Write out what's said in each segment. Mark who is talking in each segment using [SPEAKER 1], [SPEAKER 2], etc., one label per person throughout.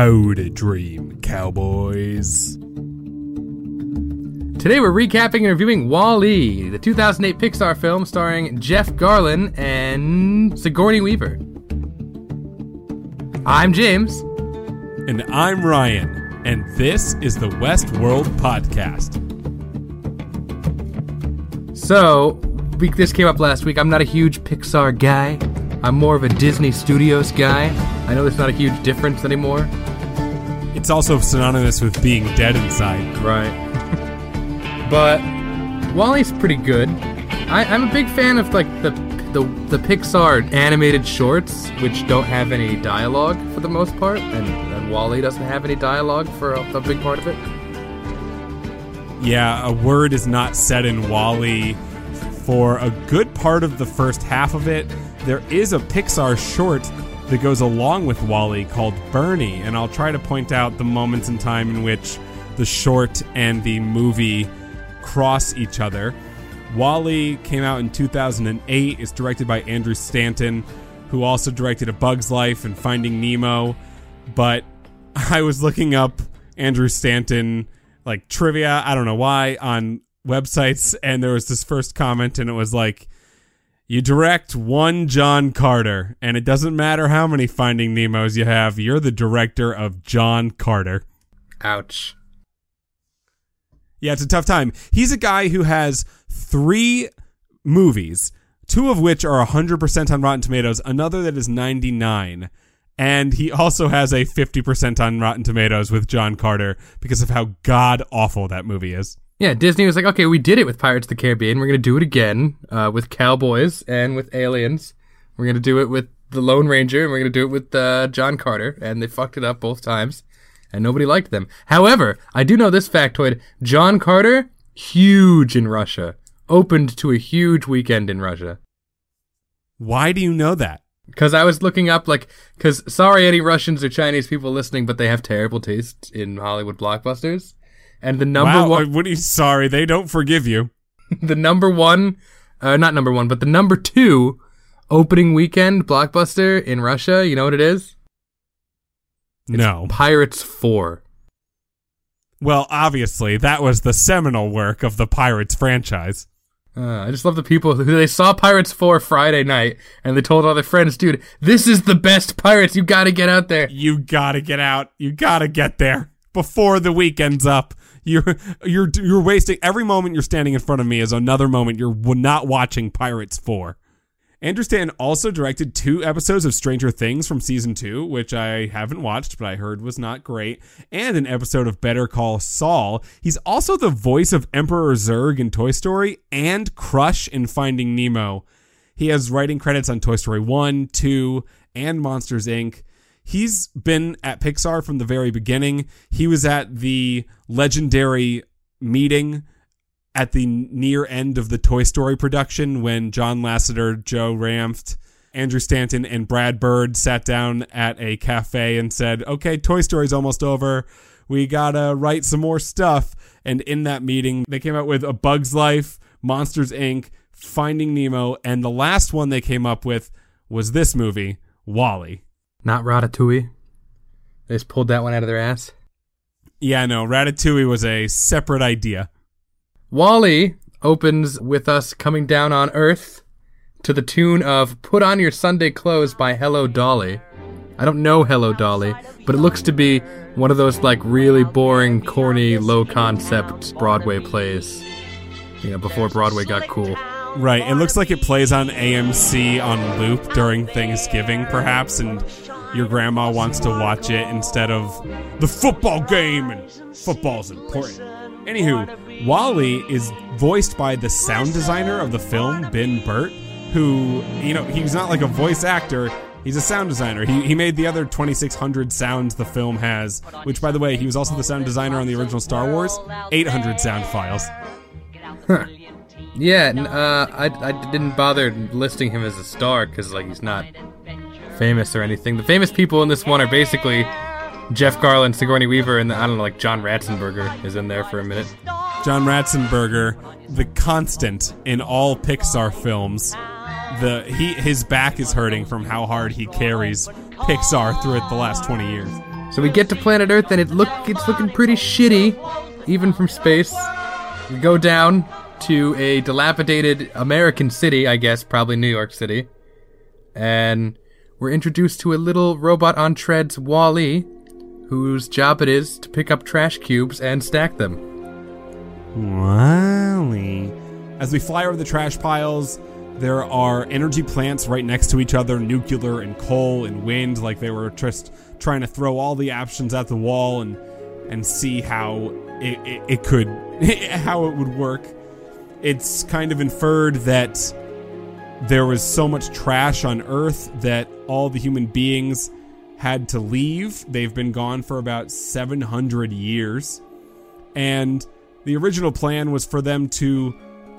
[SPEAKER 1] How to dream, cowboys.
[SPEAKER 2] Today we're recapping and reviewing Wall-E, the 2008 Pixar film starring Jeff Garlin and Sigourney Weaver. I'm James.
[SPEAKER 1] And I'm Ryan, and this is the Westworld Podcast.
[SPEAKER 2] So, we, this came up last week. I'm not a huge Pixar guy. I'm more of a Disney Studios guy. I know there's not a huge difference anymore.
[SPEAKER 1] It's also synonymous with being dead inside.
[SPEAKER 2] Right. but Wall-E's pretty good. I, I'm a big fan of like the the the Pixar animated shorts, which don't have any dialogue for the most part, and, and Wall-E doesn't have any dialogue for a, a big part of it.
[SPEAKER 1] Yeah, a word is not said in Wall-E for a good part of the first half of it. There is a Pixar short that goes along with Wall-E called BURN-E, and I'll try to point out the moments in time in which the short and the movie cross each other. Wall-E came out in 2008. It's directed by Andrew Stanton, who also directed A Bug's Life and Finding Nemo. But I was looking up Andrew Stanton like trivia, I don't know why, on websites, and there was this first comment, and it was like, you direct one John Carter, and it doesn't matter how many Finding Nemos you have, you're the director of John Carter.
[SPEAKER 2] Ouch.
[SPEAKER 1] Yeah, it's a tough time. He's a guy who has three movies, two of which are 100% on Rotten Tomatoes, another that is 99. And he also has a 50% on Rotten Tomatoes with John Carter because of how god awful that movie is.
[SPEAKER 2] Yeah, Disney was like, okay, we did it with Pirates of the Caribbean. We're going to do it again uh, with cowboys and with aliens. We're going to do it with the Lone Ranger and we're going to do it with uh, John Carter. And they fucked it up both times and nobody liked them. However, I do know this factoid John Carter, huge in Russia, opened to a huge weekend in Russia.
[SPEAKER 1] Why do you know that?
[SPEAKER 2] Because I was looking up, like, because sorry, any Russians or Chinese people listening, but they have terrible taste in Hollywood blockbusters. And the number
[SPEAKER 1] wow,
[SPEAKER 2] one,
[SPEAKER 1] what are you sorry? They don't forgive you.
[SPEAKER 2] the number one, uh, not number one, but the number two opening weekend blockbuster in Russia. You know what it is? It's
[SPEAKER 1] no.
[SPEAKER 2] Pirates Four.
[SPEAKER 1] Well, obviously, that was the seminal work of the Pirates franchise.
[SPEAKER 2] Uh, I just love the people who they saw Pirates 4 Friday night and they told all their friends, dude, this is the best Pirates. You gotta get out there.
[SPEAKER 1] You gotta get out. You gotta get there before the weekend's up. You're you're you're wasting every moment you're standing in front of me is another moment you're not watching Pirates 4. Andrew Stanton also directed two episodes of Stranger Things from season two, which I haven't watched, but I heard was not great, and an episode of Better Call Saul. He's also the voice of Emperor Zurg in Toy Story and Crush in Finding Nemo. He has writing credits on Toy Story 1, 2, and Monsters Inc. He's been at Pixar from the very beginning. He was at the legendary meeting at the near end of the Toy Story production when John Lasseter, Joe Ranft, Andrew Stanton, and Brad Bird sat down at a cafe and said, Okay, Toy Story's almost over. We gotta write some more stuff. And in that meeting, they came out with A Bug's Life, Monsters Inc., Finding Nemo, and the last one they came up with was this movie, Wall-E.
[SPEAKER 2] Not Ratatouille. They just pulled that one out of their ass.
[SPEAKER 1] Yeah, no, Ratatouille was a separate idea.
[SPEAKER 2] Wall-E opens with us coming down on Earth to the tune of Put On Your Sunday Clothes by Hello Dolly. I don't know Hello Dolly, but it looks to be one of those like really boring, corny, low concept Broadway plays. You know, before Broadway got cool.
[SPEAKER 1] Right. It looks like it plays on AMC on loop during Thanksgiving, perhaps, and your grandma wants to watch it instead of the football game, and football's important. Anywho, Wall-E is voiced by the sound designer of the film, Ben Burtt, who, you know, he's not like a voice actor. He's a sound designer. He, he made the other 2,600 sounds the film has, which, by the way, he was also the sound designer on the original Star Wars. 800 sound files.
[SPEAKER 2] Yeah, n- uh, I, I didn't bother listing him as a star because like he's not famous or anything. The famous people in this one are basically Jeff Garlin, Sigourney Weaver, and I don't know, like John Ratzenberger is in there for a minute.
[SPEAKER 1] John Ratzenberger, the constant in all Pixar films. The he his back is hurting from how hard he carries Pixar through it the last 20 years.
[SPEAKER 2] So we get to planet Earth and it look it's looking pretty shitty, even from space. We go down to a dilapidated American city, I guess, probably New York City, and we're introduced to a little robot on treads, Wall-E, whose job it is to pick up trash cubes and stack them.
[SPEAKER 1] Wall-E. As we fly over the trash piles, there are energy plants right next to each other, nuclear and coal and wind, like they were just trying to throw all the options at the wall and and see how it, it, it could how it would work. It's kind of inferred that there was so much trash on Earth that all the human beings had to leave. They've been gone for about 700 years. And the original plan was for them to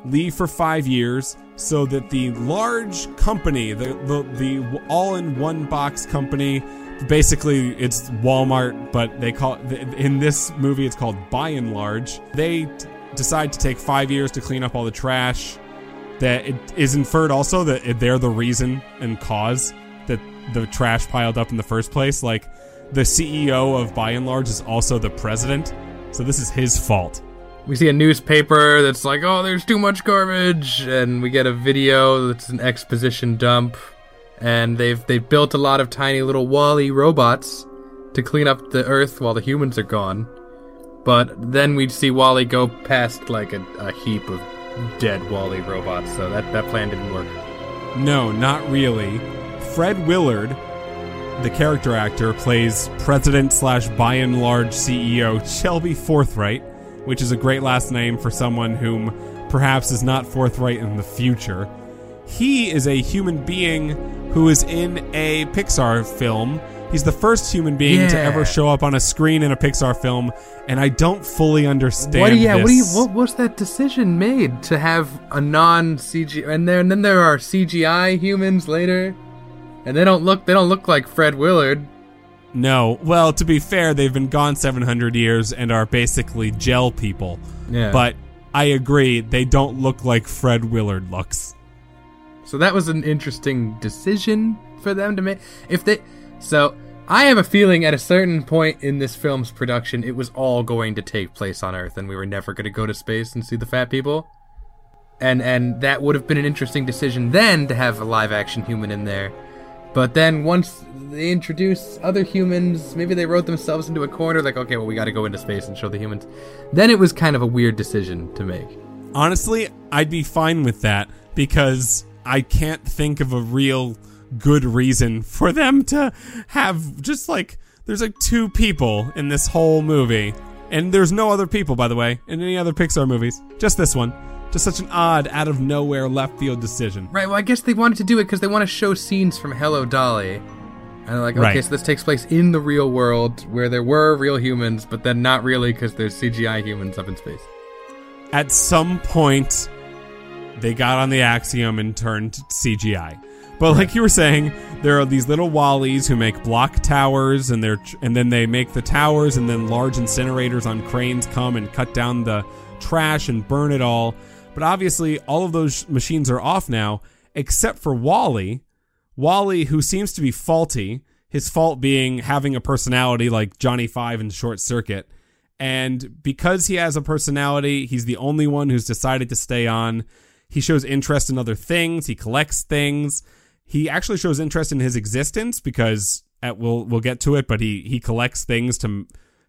[SPEAKER 1] leave for five years so that the large company, the, the, the all in one box company, basically it's Walmart, but they call in this movie it's called By and Large. They t- decide to take five years to clean up all the trash. That it is inferred also that they're the reason and cause that the trash piled up in the first place. Like the CEO of By and Large is also the president, so this is his fault.
[SPEAKER 2] We see a newspaper that's like, oh, there's too much garbage, and we get a video that's an exposition dump, and they've they've built a lot of tiny little Wall-E robots to clean up the Earth while the humans are gone. But then we see Wall-E go past like a, a heap of dead Wall-E robots, so that, that plan didn't work.
[SPEAKER 1] No, not really. Fred Willard, the character actor, plays president slash by and large CEO Shelby Forthright, which is a great last name for someone whom perhaps is not forthright in the future. He is a human being who is in a Pixar film. He's the first human being to ever show up on a screen in a Pixar film, and I don't fully understand.
[SPEAKER 2] What yeah, what you, what was that decision made to have a non CG and there and then there are CGI humans later, and they don't look they don't look like Fred Willard.
[SPEAKER 1] No. Well, to be fair, they've been gone 700 years and are basically gel people.
[SPEAKER 2] Yeah.
[SPEAKER 1] But I agree, they don't look like Fred Willard looks.
[SPEAKER 2] So that was an interesting decision for them to make. If they, so I have a feeling at a certain point in this film's production, it was all going to take place on Earth, and we were never going to go to space and see the fat people. And and that would have been an interesting decision then to have a live action human in there. But then once they introduce other humans, maybe they wrote themselves into a corner, like okay, well we got to go into space and show the humans. Then it was kind of a weird decision to make.
[SPEAKER 1] Honestly, I'd be fine with that because I can't think of a real good reason for them to have just like there's like two people in this whole movie. And there's no other people, by the way, in any other Pixar movies. Just this one. Just such an odd, out of nowhere left field decision.
[SPEAKER 2] Right. Well, I guess they wanted to do it because they want to show scenes from Hello Dolly, and they're like, okay,
[SPEAKER 1] Right.
[SPEAKER 2] so this takes place in the real world where there were real humans, but then not really because there's CGI humans up in space.
[SPEAKER 1] at some point they got on the axiom and turned CGI. But like you were saying, there are these little wallies who make block towers, and they're and then they make the towers, and then large incinerators on cranes come and cut down the trash and burn it all. But obviously, all of those machines are off now, except for Wall-E. Wall-E, who seems to be faulty, his fault being having a personality like Johnny Five in Short Circuit. And because he has a personality, he's the only one who's decided to stay on. He shows interest in other things. He collects things. He actually shows interest in his existence because at, we'll we'll get to it, but he he collects things to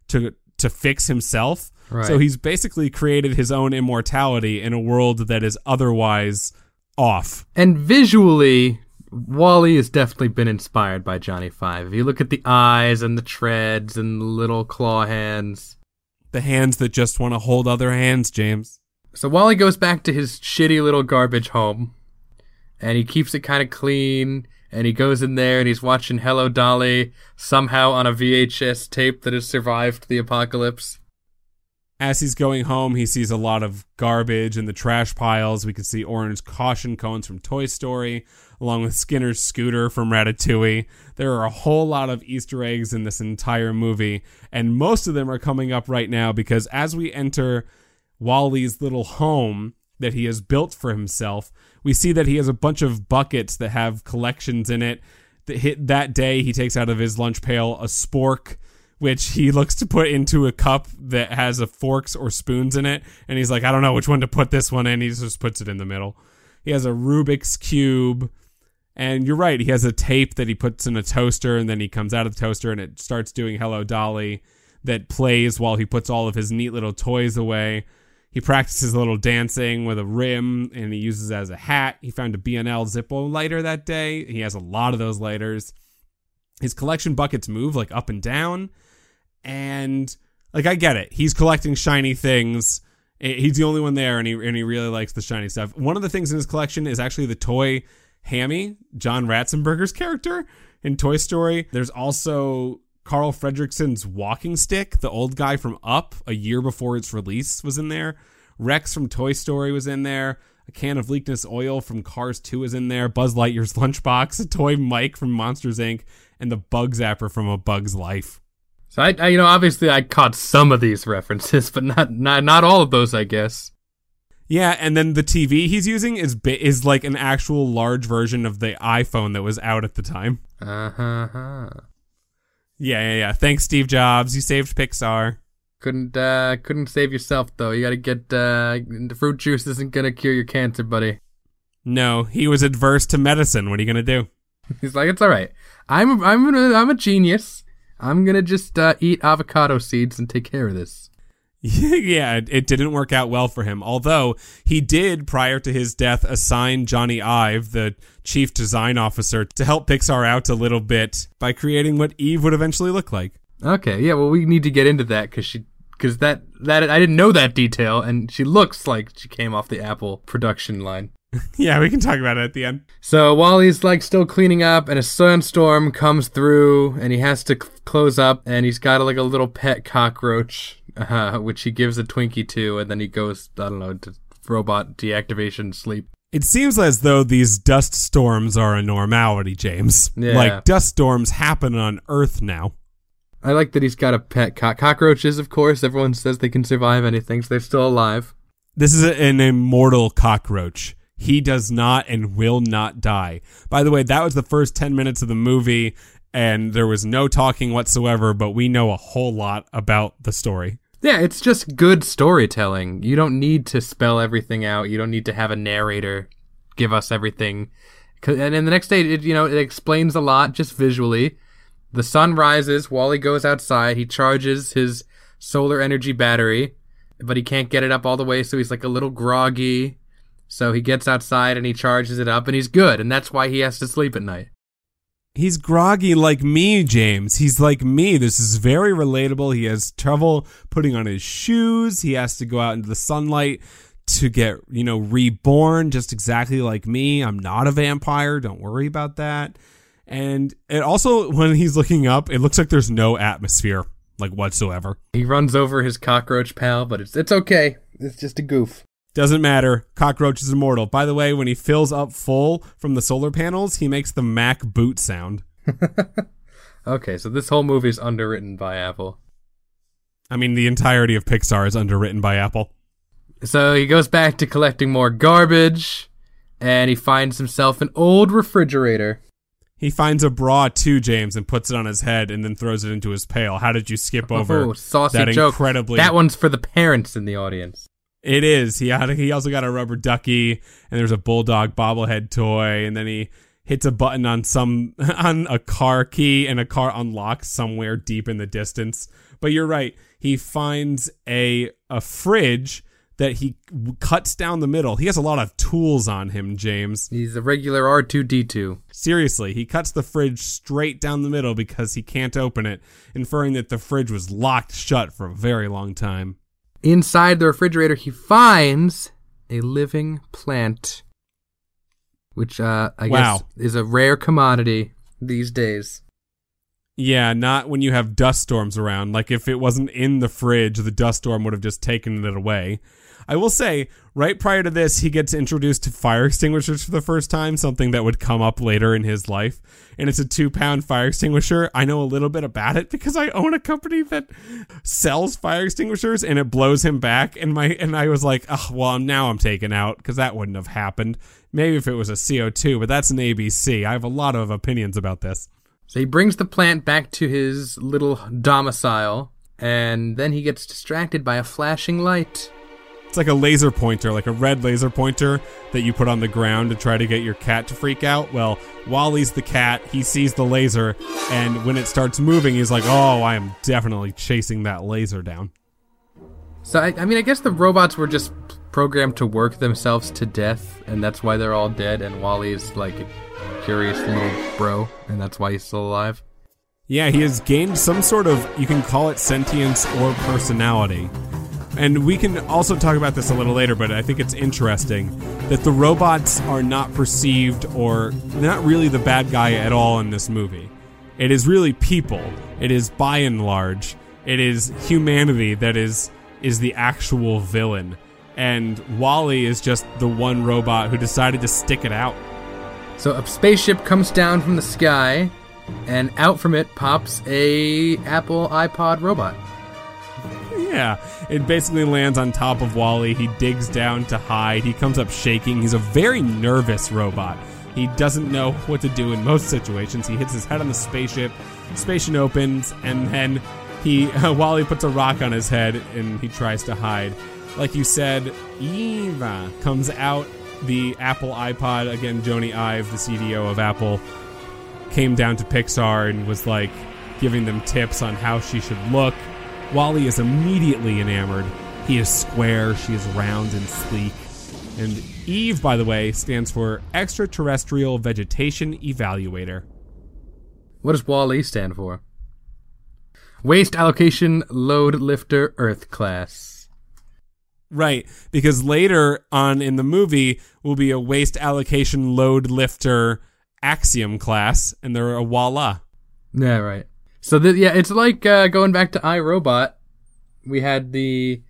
[SPEAKER 1] to to fix himself.
[SPEAKER 2] Right.
[SPEAKER 1] So he's basically created his own immortality in a world that is otherwise off.
[SPEAKER 2] And visually, Wall-E has definitely been inspired by Johnny Five. If you look at the eyes and the treads and the little claw hands,
[SPEAKER 1] The hands that just want to hold other hands, James.
[SPEAKER 2] So Wall-E goes back to his shitty little garbage home, and he keeps it kind of clean. And he goes in there and he's watching Hello Dolly somehow on a VHS tape that has survived the apocalypse.
[SPEAKER 1] As he's going home, he sees a lot of garbage in the trash piles. We can see orange caution cones from Toy Story, along with Skinner's scooter from Ratatouille. There are a whole lot of Easter eggs in this entire movie, and most of them are coming up right now because as we enter Wall-E's little home that he has built for himself, we see that he has a bunch of buckets that have collections in it. That day, he takes out of his lunch pail a spork which he looks to put into a cup that has a forks or spoons in it. And he's like, I don't know which one to put this one in. He just puts it in the middle. He has a Rubik's Cube. And you're right, he has a tape that he puts in a toaster, and then he comes out of the toaster and it starts doing Hello Dolly that plays while he puts all of his neat little toys away. He practices a little dancing with a rim and he uses it as a hat. He found a B&L Zippo lighter that day. He has a lot of those lighters. His collection buckets move like up and down and like I get it. He's collecting shiny things. Eh, he's the only one there, and he and he really likes the shiny stuff. One of the things in his collection is actually the toy Hammy, John Ratzenberger's character in Toy Story. There's also Carl Fredricksen's walking stick, the old guy from Up, a year before its release, was in there. Rex from Toy Story was in there. A can of Leakness oil from Cars 2 is in there. Buzz Lightyear's lunchbox, a toy Mike from Monsters Inc., and the Bug Zapper from A Bug's Life.
[SPEAKER 2] So I, I, you know, obviously I caught some of these references, but not not not all of those, I guess.
[SPEAKER 1] Yeah, and then the TV he's using is is like an actual large version of the iPhone that was out at the time.
[SPEAKER 2] Uh huh.
[SPEAKER 1] Yeah, yeah, yeah. Thanks, Steve Jobs. You saved Pixar.
[SPEAKER 2] Couldn't uh couldn't save yourself though. You got to get uh the fruit juice isn't gonna cure your cancer, buddy.
[SPEAKER 1] No, he was adverse to medicine. What are you gonna do?
[SPEAKER 2] He's like, it's all right. I'm I'm a, I'm a genius. I'm gonna just uh, eat avocado seeds and take care of this.
[SPEAKER 1] yeah, it didn't work out well for him. Although he did, prior to his death, assign Jony Ive, the chief design officer, to help Pixar out a little bit by creating what Eve would eventually look like.
[SPEAKER 2] Okay, yeah, well, we need to get into that because she, because that that I didn't know that detail, and she looks like she came off the Apple production line.
[SPEAKER 1] yeah, we can talk about it at the end.
[SPEAKER 2] So while he's like still cleaning up, and a sandstorm comes through, and he has to c- close up, and he's got like a little pet cockroach, uh, which he gives a Twinkie to, and then he goes, I don't know, to robot deactivation sleep.
[SPEAKER 1] It seems as though these dust storms are a normality, James.
[SPEAKER 2] Yeah.
[SPEAKER 1] Like dust storms happen on Earth now.
[SPEAKER 2] I like that he's got a pet co- cockroaches. Of course, everyone says they can survive anything, so they're still alive.
[SPEAKER 1] This is an immortal cockroach. He does not and will not die. By the way, that was the first 10 minutes of the movie, and there was no talking whatsoever, but we know a whole lot about the story.
[SPEAKER 2] Yeah, it's just good storytelling. You don't need to spell everything out. You don't need to have a narrator give us everything. And then the next day, it, you know, it explains a lot just visually. The sun rises. Wall-E goes outside. He charges his solar energy battery, but he can't get it up all the way, so he's like a little groggy. So he gets outside and he charges it up and he's good. And that's why he has to sleep at night.
[SPEAKER 1] He's groggy like me, James. He's like me. This is very relatable. He has trouble putting on his shoes. He has to go out into the sunlight to get, you know, reborn just exactly like me. I'm not a vampire. Don't worry about that. And it also, when he's looking up, it looks like there's no atmosphere, like whatsoever.
[SPEAKER 2] He runs over his cockroach pal, but it's it's okay. It's just a goof.
[SPEAKER 1] Doesn't matter. Cockroach is immortal. By the way, when he fills up full from the solar panels, he makes the Mac boot sound.
[SPEAKER 2] okay, so this whole movie is underwritten by Apple.
[SPEAKER 1] I mean, the entirety of Pixar is underwritten by Apple.
[SPEAKER 2] So he goes back to collecting more garbage, and he finds himself an old refrigerator.
[SPEAKER 1] He finds a bra too, James, and puts it on his head, and then throws it into his pail. How did you skip oh, over
[SPEAKER 2] oh, saucy
[SPEAKER 1] that
[SPEAKER 2] joke.
[SPEAKER 1] incredibly?
[SPEAKER 2] That one's for the parents in the audience.
[SPEAKER 1] It is. He had. He also got a rubber ducky, and there's a bulldog bobblehead toy, and then he hits a button on some on a car key, and a car unlocks somewhere deep in the distance. But you're right. He finds a a fridge that he cuts down the middle. He has a lot of tools on him, James.
[SPEAKER 2] He's a regular R2D2.
[SPEAKER 1] Seriously, he cuts the fridge straight down the middle because he can't open it, inferring that the fridge was locked shut for a very long time.
[SPEAKER 2] Inside the refrigerator, he finds a living plant, which uh, I
[SPEAKER 1] Wow.
[SPEAKER 2] guess is a rare commodity these days.
[SPEAKER 1] Yeah, not when you have dust storms around. Like if it wasn't in the fridge, the dust storm would have just taken it away. I will say, right prior to this, he gets introduced to fire extinguishers for the first time, something that would come up later in his life. And it's a two pound fire extinguisher. I know a little bit about it because I own a company that sells fire extinguishers and it blows him back. And my, and I was like, oh, well, now I'm taken out because that wouldn't have happened. Maybe if it was a CO2, but that's an ABC. I have a lot of opinions about this.
[SPEAKER 2] So he brings the plant back to his little domicile, and then he gets distracted by a flashing light.
[SPEAKER 1] It's like a laser pointer, like a red laser pointer that you put on the ground to try to get your cat to freak out. Well, Wall-E's the cat. He sees the laser, and when it starts moving, he's like, "Oh, I am definitely chasing that laser down."
[SPEAKER 2] So I, I mean, I guess the robots were just programmed to work themselves to death, and that's why they're all dead. And Wall-E's like a curious little bro, and that's why he's still alive.
[SPEAKER 1] Yeah, he has gained some sort of you can call it sentience or personality. And we can also talk about this a little later, but I think it's interesting that the robots are not perceived or not really the bad guy at all in this movie. It is really people. It is by and large, it is humanity that is is the actual villain. And Wall-E is just the one robot who decided to stick it out.
[SPEAKER 2] So a spaceship comes down from the sky, and out from it pops a Apple iPod robot.
[SPEAKER 1] Yeah, it basically lands on top of Wall-E. He digs down to hide. He comes up shaking. He's a very nervous robot. He doesn't know what to do in most situations. He hits his head on the spaceship. Spaceship opens, and then he Wall-E puts a rock on his head, and he tries to hide. Like you said, Eva comes out. The Apple iPod again. Jony Ive, the CDO of Apple, came down to Pixar and was like giving them tips on how she should look. Wall-E is immediately enamored. He is square, she is round and sleek. And Eve, by the way, stands for Extraterrestrial Vegetation Evaluator.
[SPEAKER 2] What does WALL-E stand for? Waste Allocation Load Lifter Earth Class.
[SPEAKER 1] Right, because later on in the movie will be a waste allocation load lifter axiom class, and they're a voila.
[SPEAKER 2] Yeah, right. So yeah, it's like uh, going back to iRobot. We had the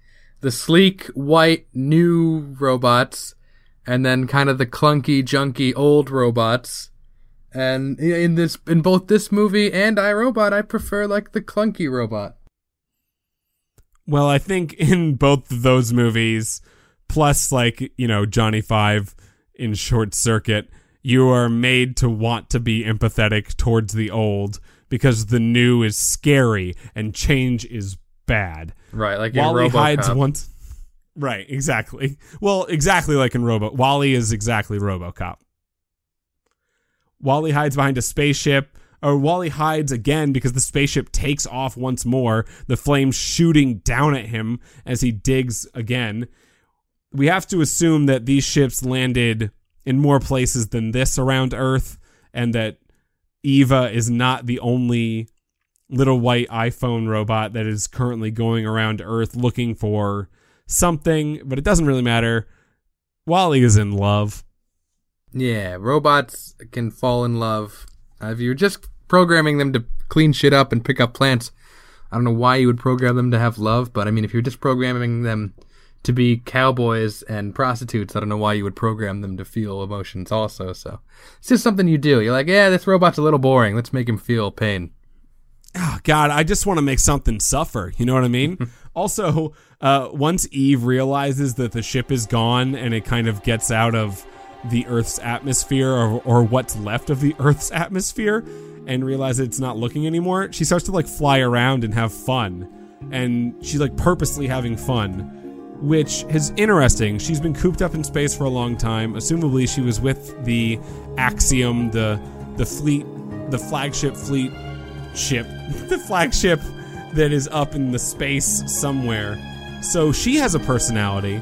[SPEAKER 2] the sleek white new robots, and then kind of the clunky, junky old robots. And in this, in both this movie and iRobot, I prefer like the clunky robot.
[SPEAKER 1] Well, I think in both of those movies, plus like, you know, Johnny Five in Short Circuit, you are made to want to be empathetic towards the old because the new is scary and change is bad.
[SPEAKER 2] Right, like Wall-E
[SPEAKER 1] hides once. Right, exactly. Well, exactly like in Robo. Wall-E is exactly RoboCop. Wall-E hides behind a spaceship, or Wall-E hides again because the spaceship takes off once more, the flames shooting down at him as he digs again. We have to assume that these ships landed in more places than this around Earth, and that Eva is not the only little white iPhone robot that is currently going around Earth looking for something, but it doesn't really matter. Wall-E is in love.
[SPEAKER 2] Yeah, robots can fall in love. Uh, if you're just programming them to clean shit up and pick up plants, I don't know why you would program them to have love, but I mean, if you're just programming them to be cowboys and prostitutes, I don't know why you would program them to feel emotions also. So it's just something you do. You're like, yeah, this robot's a little boring. Let's make him feel pain.
[SPEAKER 1] Oh, God, I just want to make something suffer. You know what I mean? also, uh, once Eve realizes that the ship is gone and it kind of gets out of the Earth's atmosphere or, or what's left of the Earth's atmosphere and realizes it's not looking anymore, she starts to like fly around and have fun. And she's like purposely having fun, which is interesting. She's been cooped up in space for a long time. Assumably, she was with the Axiom, the the fleet, the flagship fleet ship, the flagship that is up in the space somewhere. So she has a personality.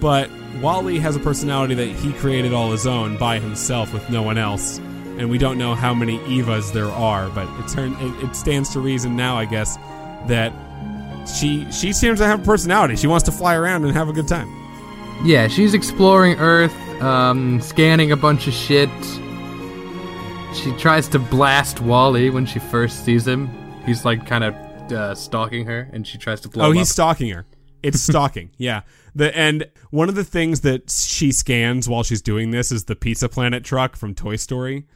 [SPEAKER 1] But Wall-E has a personality that he created all his own by himself with no one else. And we don't know how many Evas there are, but it, turn, it, it stands to reason now, I guess, that she she seems to have a personality. She wants to fly around and have a good time.
[SPEAKER 2] Yeah, she's exploring Earth, um, scanning a bunch of shit. She tries to blast Wall-E when she first sees him. He's like kind of uh, stalking her, and she tries to blow
[SPEAKER 1] Oh, he's
[SPEAKER 2] up.
[SPEAKER 1] stalking her. It's stalking. Yeah. The and one of the things that she scans while she's doing this is the Pizza Planet truck from Toy Story.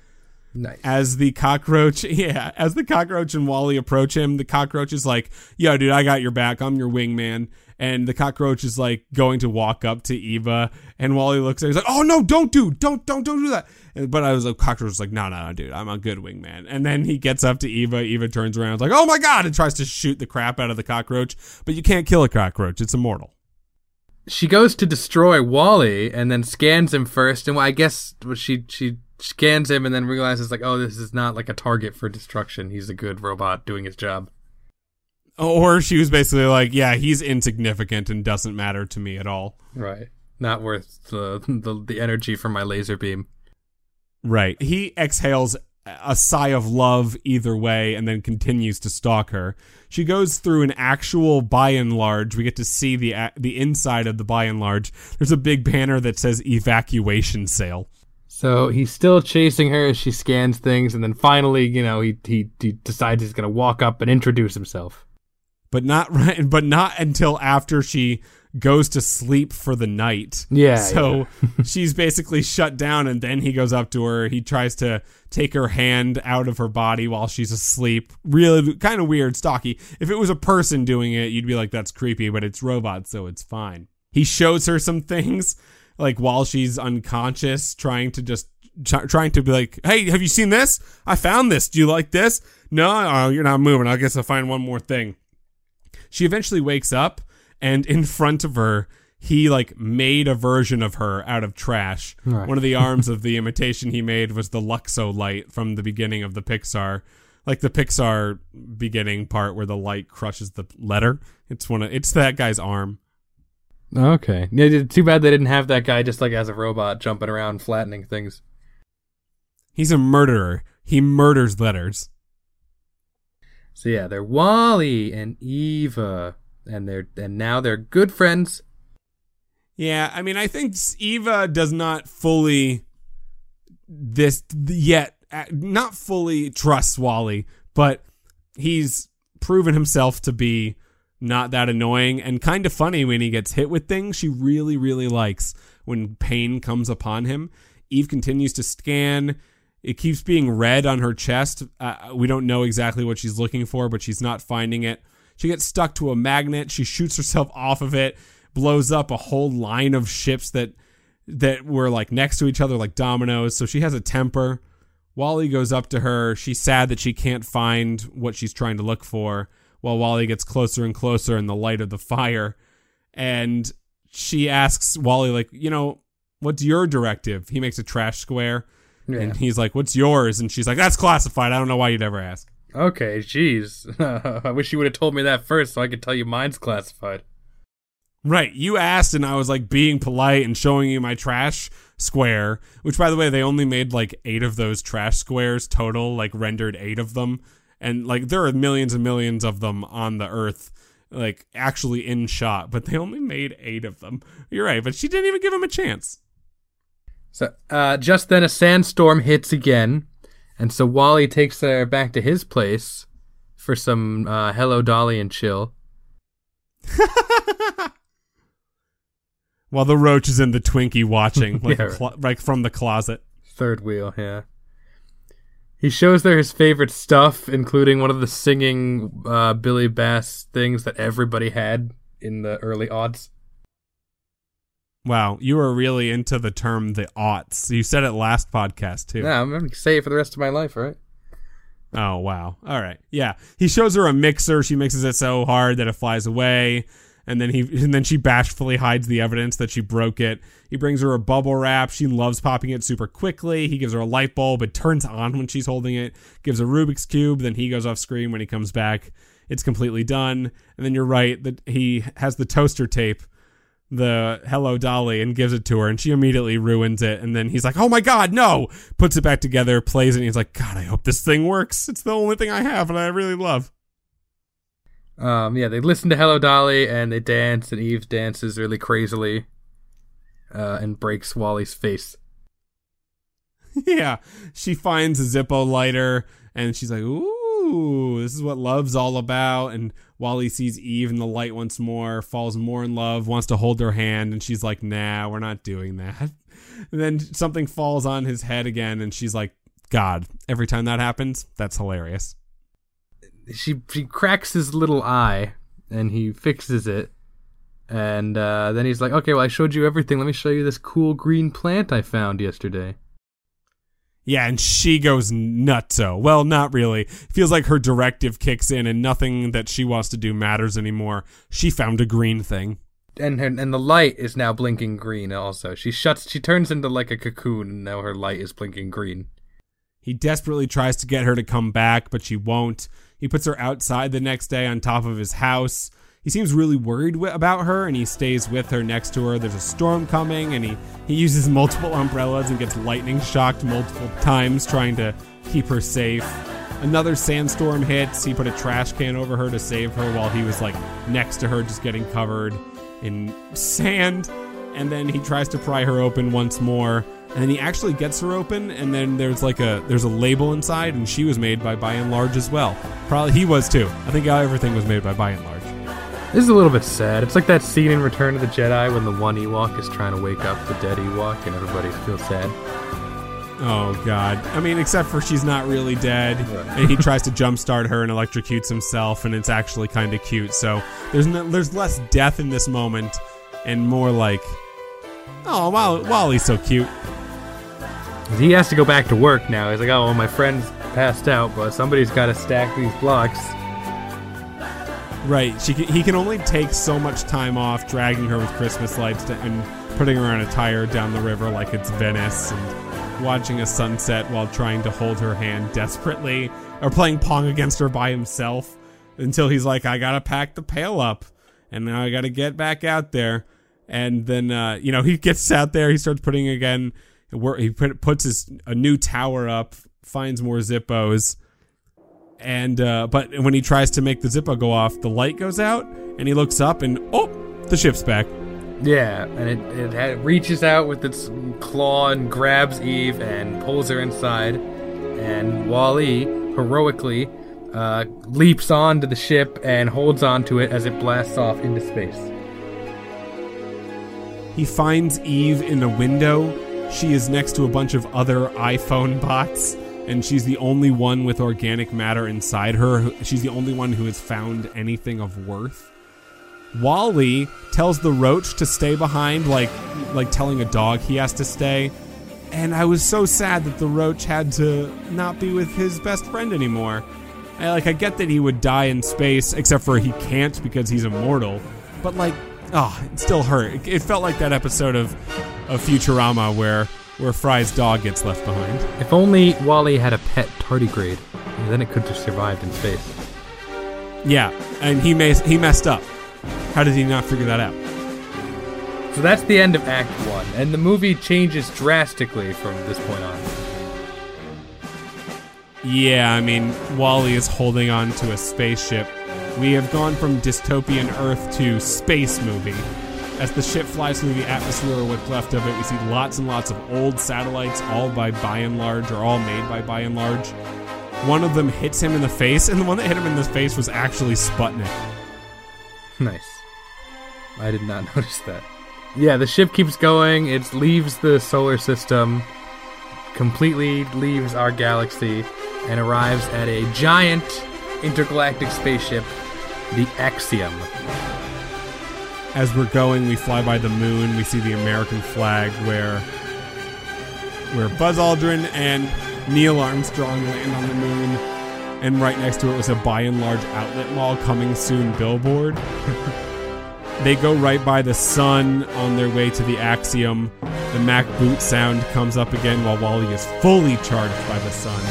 [SPEAKER 2] Nice.
[SPEAKER 1] As the cockroach, yeah, as the cockroach and Wall-E approach him, the cockroach is like, "Yo, dude, I got your back. I'm your wingman." And the cockroach is like going to walk up to Eva, and Wall-E looks at, her, he's like, "Oh no, don't do, don't, don't, don't do that." And- But I was like, cockroach was like, "No, no, no, dude, I'm a good wingman." And then he gets up to Eva. Eva turns around, like, "Oh my god!" and tries to shoot the crap out of the cockroach. But you can't kill a cockroach; it's immortal.
[SPEAKER 2] she goes to destroy Wall-E and then scans him first, and I guess she she scans him and then realizes like, oh, this is not like a target for destruction. He's a good robot doing his job.
[SPEAKER 1] Or she was basically like, "Yeah, he's insignificant and doesn't matter to me at all.
[SPEAKER 2] Right. Not worth the the, the energy from my laser beam.
[SPEAKER 1] Right. He exhales a sigh of love either way and then continues to stalk her. She goes through an actual by and large. We get to see the the inside of the by and large. There's a big banner that says evacuation sale.
[SPEAKER 2] So he's still chasing her as she scans things, and then finally, you know, he he, he decides he's gonna walk up and introduce himself.
[SPEAKER 1] But not right but not until after she goes to sleep for the night.
[SPEAKER 2] Yeah,
[SPEAKER 1] So she's basically shut down and then he goes up to her. He tries to take her hand out of her body while she's asleep. Really kind of weird, stocky. If it was a person doing it, you'd be like that's creepy, but it's robots, so it's fine. He shows her some things like while she's unconscious trying to just try- trying to be like, "Hey, have you seen this? I found this. Do you like this?" No, oh, you're not moving. I guess I'll find one more thing. She eventually wakes up, and in front of her, he like made a version of her out of trash.
[SPEAKER 2] Right.
[SPEAKER 1] One of the arms of the imitation he made was the Luxo light from the beginning of the Pixar, like the Pixar beginning part where the light crushes the letter. It's one of it's that guy's arm.
[SPEAKER 2] Okay. Yeah, too bad they didn't have that guy just like as a robot jumping around flattening things.
[SPEAKER 1] He's a murderer. He murders letters.
[SPEAKER 2] So yeah, they're Wall-E and Eva, and they're and now they're good friends.
[SPEAKER 1] Yeah, I mean, I think Eva does not fully this yet, not fully trust Wall-E, but he's proven himself to be not that annoying and kind of funny when he gets hit with things. She really, really likes when pain comes upon him. Eve continues to scan. It keeps being red on her chest. Uh, we don't know exactly what she's looking for, but she's not finding it. She gets stuck to a magnet. She shoots herself off of it, blows up a whole line of ships that that were like next to each other like dominoes. So she has a temper. Wall-E goes up to her. She's sad that she can't find what she's trying to look for. While Wall-E gets closer and closer in the light of the fire, and she asks Wall-E like, you know, what's your directive? He makes a trash square.
[SPEAKER 2] Yeah.
[SPEAKER 1] And he's like, "What's yours?" And she's like, "That's classified. I don't know why you'd ever ask."
[SPEAKER 2] Okay, jeez. I wish you would have told me that first so I could tell you mine's classified.
[SPEAKER 1] Right. You asked, and I was like being polite and showing you my trash square, which, by the way, they only made like eight of those trash squares total, like rendered eight of them. And like there are millions and millions of them on the earth, like actually in shot, but they only made eight of them. You're right, but she didn't even give him a chance.
[SPEAKER 2] So uh, just then a sandstorm hits again, and so Wall-E takes her back to his place for some uh, hello dolly and chill.
[SPEAKER 1] While the roach is in the Twinkie watching, like,
[SPEAKER 2] Yeah,
[SPEAKER 1] a clo- like from the closet.
[SPEAKER 2] Third wheel, yeah. He shows her his favorite stuff, including one of the singing uh, Billy Bass things that everybody had in the early odds.
[SPEAKER 1] Wow, you are really into the term the aughts. You said it last podcast too.
[SPEAKER 2] Yeah, I'm gonna say it for the rest of my life, right?
[SPEAKER 1] Oh wow. All right. Yeah. He shows her a mixer. She mixes it so hard that it flies away. And then he and then she bashfully hides the evidence that she broke it. He brings her a bubble wrap. She loves popping it super quickly. He gives her a light bulb. It turns on when she's holding it. Gives a Rubik's cube. Then he goes off screen when he comes back. It's completely done. And then you're right that he has the toaster tape the Hello Dolly and gives it to her, and she immediately ruins it. And then he's like, "Oh my God, no!" Puts it back together, plays it, and he's like, "God, I hope this thing works. It's the only thing I have, and I really love."
[SPEAKER 2] Um, yeah, they listen to Hello Dolly and they dance, and Eve dances really crazily, uh, and breaks Wall-E's face.
[SPEAKER 1] yeah, she finds a Zippo lighter, and she's like, "Ooh, this is what love's all about." And Wall-E sees Eve in the light once more, falls more in love, wants to hold her hand, and she's like, "Nah, we're not doing that." And then something falls on his head again, and she's like, "God!" Every time that happens, that's hilarious.
[SPEAKER 2] She she cracks his little eye, and he fixes it. And uh, then he's like, "Okay, well, I showed you everything. Let me show you this cool green plant I found yesterday."
[SPEAKER 1] Yeah, and she goes nutso. Well, not really. Feels like her directive kicks in and nothing that she wants to do matters anymore. She found a green thing.
[SPEAKER 2] And her, and the light is now blinking green also. She shuts she turns into like a cocoon and now her light is blinking green.
[SPEAKER 1] He desperately tries to get her to come back, but she won't. He puts her outside the next day on top of his house. He seems really worried about her and he stays with her next to her. There's a storm coming and he, he uses multiple umbrellas and gets lightning shocked multiple times trying to keep her safe. Another sandstorm hits. He put a trash can over her to save her while he was like next to her, just getting covered in sand. And then he tries to pry her open once more. And then he actually gets her open, and then there's like a there's a label inside, and she was made by By and Large as well. Probably he was too. I think everything was made by By and Large.
[SPEAKER 2] This is a little bit sad. It's like that scene in Return of the Jedi when the one Ewok is trying to wake up the dead Ewok and everybody feels sad.
[SPEAKER 1] Oh God! I mean, except for she's not really dead, and he tries to jumpstart her and electrocutes himself, and it's actually kind of cute. So there's no, there's less death in this moment, and more like, oh, Wall- Wall-E's so cute.
[SPEAKER 2] He has to go back to work now. He's like, oh, well, my friend's passed out, but somebody's got to stack these blocks.
[SPEAKER 1] Right? She can, he can only take so much time off, dragging her with Christmas lights to, and putting her on a tire down the river like it's Venice, and watching a sunset while trying to hold her hand desperately, or playing pong against her by himself until he's like, I gotta pack the pail up, and now I gotta get back out there. And then, uh, you know, he gets out there, he starts putting again, he put, puts his a new tower up, finds more Zippos, and uh, but when he tries to make the Zippo go off, the light goes out, and he looks up, and oh, the ship's back.
[SPEAKER 2] Yeah, and it, it, reaches out with its claw and grabs Eve and pulls her inside. And Wall-E heroically uh, leaps onto the ship and holds onto it as it blasts off into space.
[SPEAKER 1] He finds Eve in a window. She is next to a bunch of other iPhone bots, and she's the only one with organic matter inside her. She's the only one who has found anything of worth. Wall-E tells the roach to stay behind, like like telling a dog he has to stay. And I was so sad that the roach had to not be with his best friend anymore. I, like I get that he would die in space, except for he can't because he's immortal. But like, oh, it still hurt. It, it felt like that episode of of Futurama where where Fry's dog gets left behind.
[SPEAKER 2] If only Wall-E had a pet tardigrade, then it could have survived in space.
[SPEAKER 1] Yeah, and he may, he messed up. How did he not figure that out?
[SPEAKER 2] So that's the end of Act 1, and the movie changes drastically from this point on.
[SPEAKER 1] Yeah, I mean, Wall-E is holding on to a spaceship. We have gone from dystopian Earth to space movie. As the ship flies through the atmosphere or what's left of it, we see lots and lots of old satellites, all by by and large, or all made by by and large. One of them hits him in the face, and the one that hit him in the face was actually Sputnik.
[SPEAKER 2] Nice. I did not notice that. Yeah, the ship keeps going. It leaves the solar system, completely leaves our galaxy, and arrives at a giant intergalactic spaceship, the Axiom.
[SPEAKER 1] As we're going, we fly by the moon. We see the American flag where where Buzz Aldrin and Neil Armstrong land on the moon. And right next to it was a by and large outlet mall coming soon billboard. they go right by the sun on their way to the Axiom. The Mac boot sound comes up again while Wall-E is fully charged by the sun.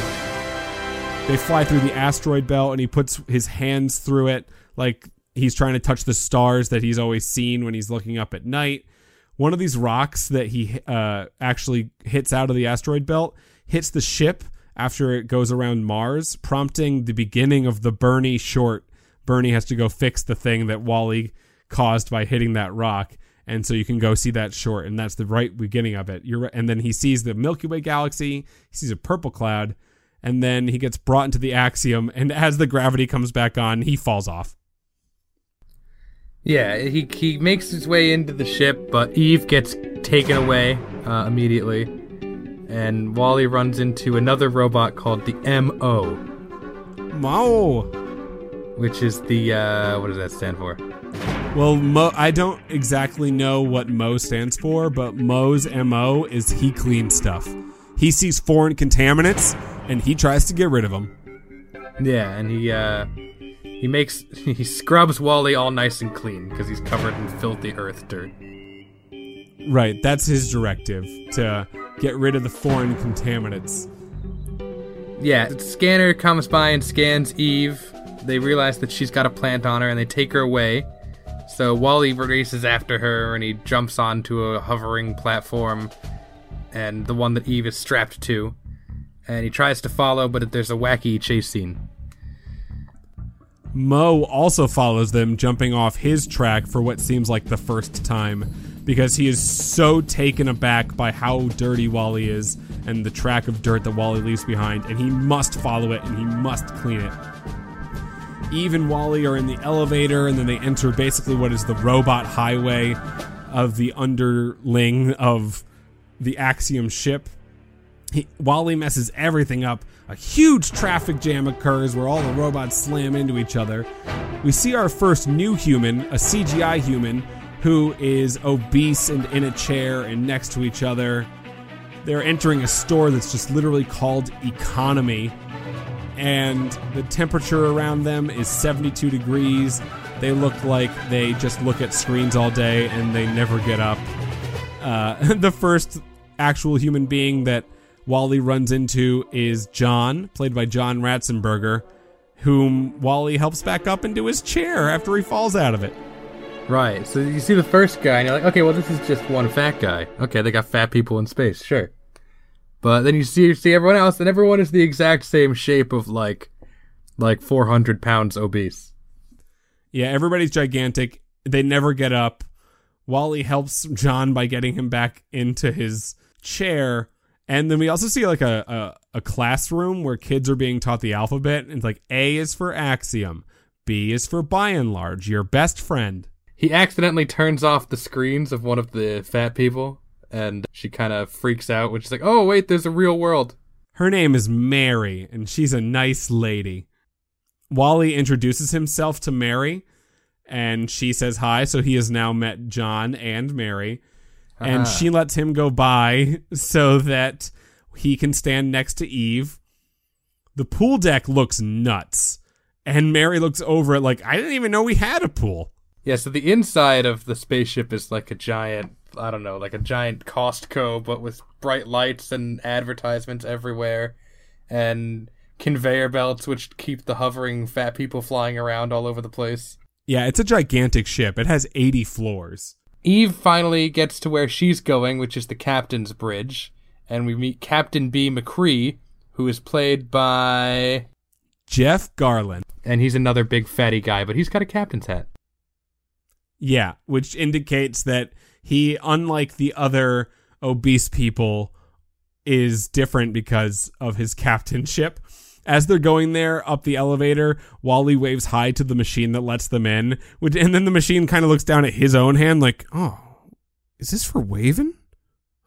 [SPEAKER 1] They fly through the asteroid belt and he puts his hands through it like he's trying to touch the stars that he's always seen when he's looking up at night. One of these rocks that he uh, actually hits out of the asteroid belt hits the ship after it goes around Mars, prompting the beginning of the BURN-E short. BURN-E has to go fix the thing that Wall-E caused by hitting that rock. And so you can go see that short, and that's the right beginning of it. You're and then he sees the Milky Way galaxy. He sees a purple cloud, and then he gets brought into the axiom. And as the gravity comes back on, he falls off.
[SPEAKER 2] Yeah, he he makes his way into the ship, but Eve gets taken away uh, immediately, and Wall-E runs into another robot called the Mo,
[SPEAKER 1] Mo.
[SPEAKER 2] which is the uh, what does that stand for?
[SPEAKER 1] Well, Mo, I don't exactly know what Mo stands for, but Mo's MO is he cleans stuff. He sees foreign contaminants and he tries to get rid of them.
[SPEAKER 2] Yeah, and he uh, he makes he scrubs Wall-E all nice and clean because he's covered in filthy earth dirt.
[SPEAKER 1] Right, that's his directive to get rid of the foreign contaminants.
[SPEAKER 2] Yeah, the scanner comes by and scans Eve. They realize that she's got a plant on her and they take her away. So Wall-E races after her and he jumps onto a hovering platform and the one that Eve is strapped to. And he tries to follow, but there's a wacky chase scene.
[SPEAKER 1] Mo also follows them, jumping off his track for what seems like the first time, because he is so taken aback by how dirty Wall-E is and the track of dirt that Wall-E leaves behind, and he must follow it and he must clean it. Eve and Wall-E are in the elevator, and then they enter basically what is the robot highway of the underling of the Axiom ship. While he, Wall-E messes everything up. A huge traffic jam occurs where all the robots slam into each other. We see our first new human, a CGI human, who is obese and in a chair and next to each other. They're entering a store that's just literally called Economy, and the temperature around them is 72 degrees. They look like they just look at screens all day and they never get up. Uh, the first actual human being that Wall-E runs into is John, played by John Ratzenberger, whom Wall-E helps back up into his chair after he falls out of it.
[SPEAKER 2] Right, so you see the first guy and you're like, okay, well, this is just one fat guy. Okay, they got fat people in space, sure. But then you see see everyone else, and everyone is the exact same shape of like, like 400 pounds obese.
[SPEAKER 1] Yeah, everybody's gigantic. They never get up. Wall-E helps John by getting him back into his chair. And then we also see like a, a, a classroom where kids are being taught the alphabet. And it's like A is for axiom, B is for Buy n Large, your best friend.
[SPEAKER 2] He accidentally turns off the screens of one of the fat people, and she kind of freaks out when she's like, "Oh wait, there's a real world."
[SPEAKER 1] Her name is Mary, and she's a nice lady. Wall-E introduces himself to Mary, and she says hi. So he has now met John and Mary, and
[SPEAKER 2] Ah.
[SPEAKER 1] she lets him go by so that he can stand next to Eve. The pool deck looks nuts, and Mary looks over it like I didn't even know we had a pool.
[SPEAKER 2] Yeah, so the inside of the spaceship is like a giant, I don't know, like a giant Costco, but with bright lights and advertisements everywhere, and conveyor belts which keep the hovering fat people flying around all over the place.
[SPEAKER 1] Yeah, it's a gigantic ship. It has 80 floors.
[SPEAKER 2] Eve finally gets to where she's going, which is the captain's bridge, and we meet Captain B. McCrea, who is played by.
[SPEAKER 1] Jeff Garlin.
[SPEAKER 2] And he's another big fatty guy, but he's got a captain's hat.
[SPEAKER 1] Yeah, which indicates that he, unlike the other obese people, is different because of his captainship. As they're going there up the elevator, Wall-E waves hi to the machine that lets them in, which, and then the machine kind of looks down at his own hand, like, "Oh, is this for waving?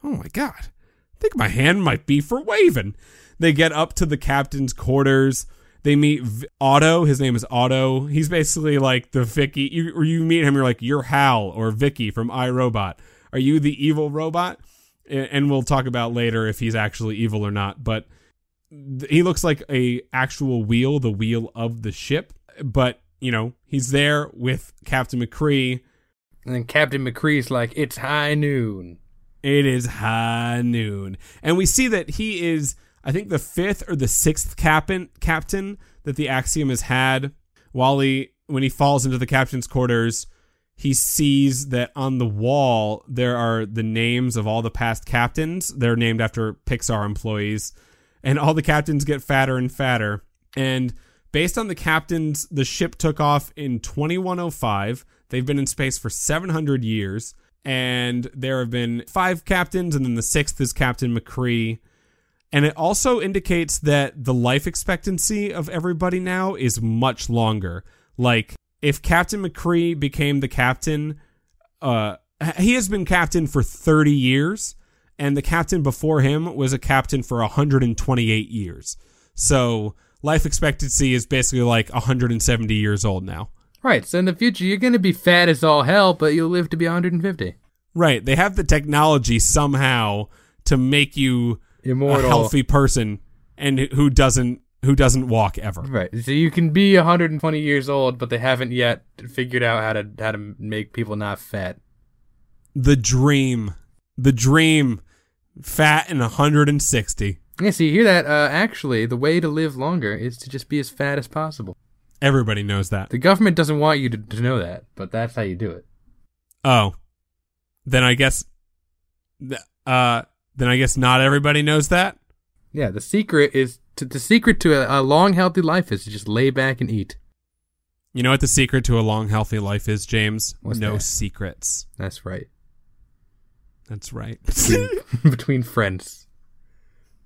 [SPEAKER 1] Oh my god, I think my hand might be for waving." They get up to the captain's quarters. They meet Otto. His name is Otto. He's basically like the VIKI. You, you meet him, you're like, you're Hal or VIKI from iRobot. Are you the evil robot? And we'll talk about later if he's actually evil or not. But he looks like a actual wheel, the wheel of the ship. But you know, he's there with Captain McCrea.
[SPEAKER 2] And then Captain McCrea's like, it's high noon.
[SPEAKER 1] It is high noon. And we see that he is, I think, the fifth or the sixth captain captain that the Axiom has had. Wall-E when he falls into the captain's quarters, he sees that on the wall there are the names of all the past captains. They're named after Pixar employees, and all the captains get fatter and fatter. And based on the captains, the ship took off in 2105. They've been in space for 700 years, and there have been five captains, and then the sixth is Captain McCrea. And it also indicates that the life expectancy of everybody now is much longer. Like, if Captain McCrea became the captain, uh, he has been captain for 30 years, and the captain before him was a captain for 128 years. So, life expectancy is basically like 170 years old now.
[SPEAKER 2] Right. So in the future, you're going to be fat as all hell, but you'll live to be 150.
[SPEAKER 1] Right. They have the technology somehow to make you
[SPEAKER 2] Immortal.
[SPEAKER 1] a healthy person and who doesn't who doesn't walk ever.
[SPEAKER 2] Right. So you can be 120 years old, but they haven't yet figured out how to how to make people not fat.
[SPEAKER 1] The dream. The dream. Fat and 160.
[SPEAKER 2] Yeah, so you hear that? Uh, actually, the way to live longer is to just be as fat as possible.
[SPEAKER 1] Everybody knows that.
[SPEAKER 2] The government doesn't want you to, to know that, but that's how you do it.
[SPEAKER 1] Oh. Then I guess uh then I guess not everybody knows that.
[SPEAKER 2] Yeah, the secret is to, the secret to a, a long, healthy life is to just lay back and eat.
[SPEAKER 1] You know what the secret to a long healthy life is, James?
[SPEAKER 2] What's
[SPEAKER 1] no
[SPEAKER 2] that?
[SPEAKER 1] secrets.
[SPEAKER 2] That's right.
[SPEAKER 1] That's right.
[SPEAKER 2] Between, between friends.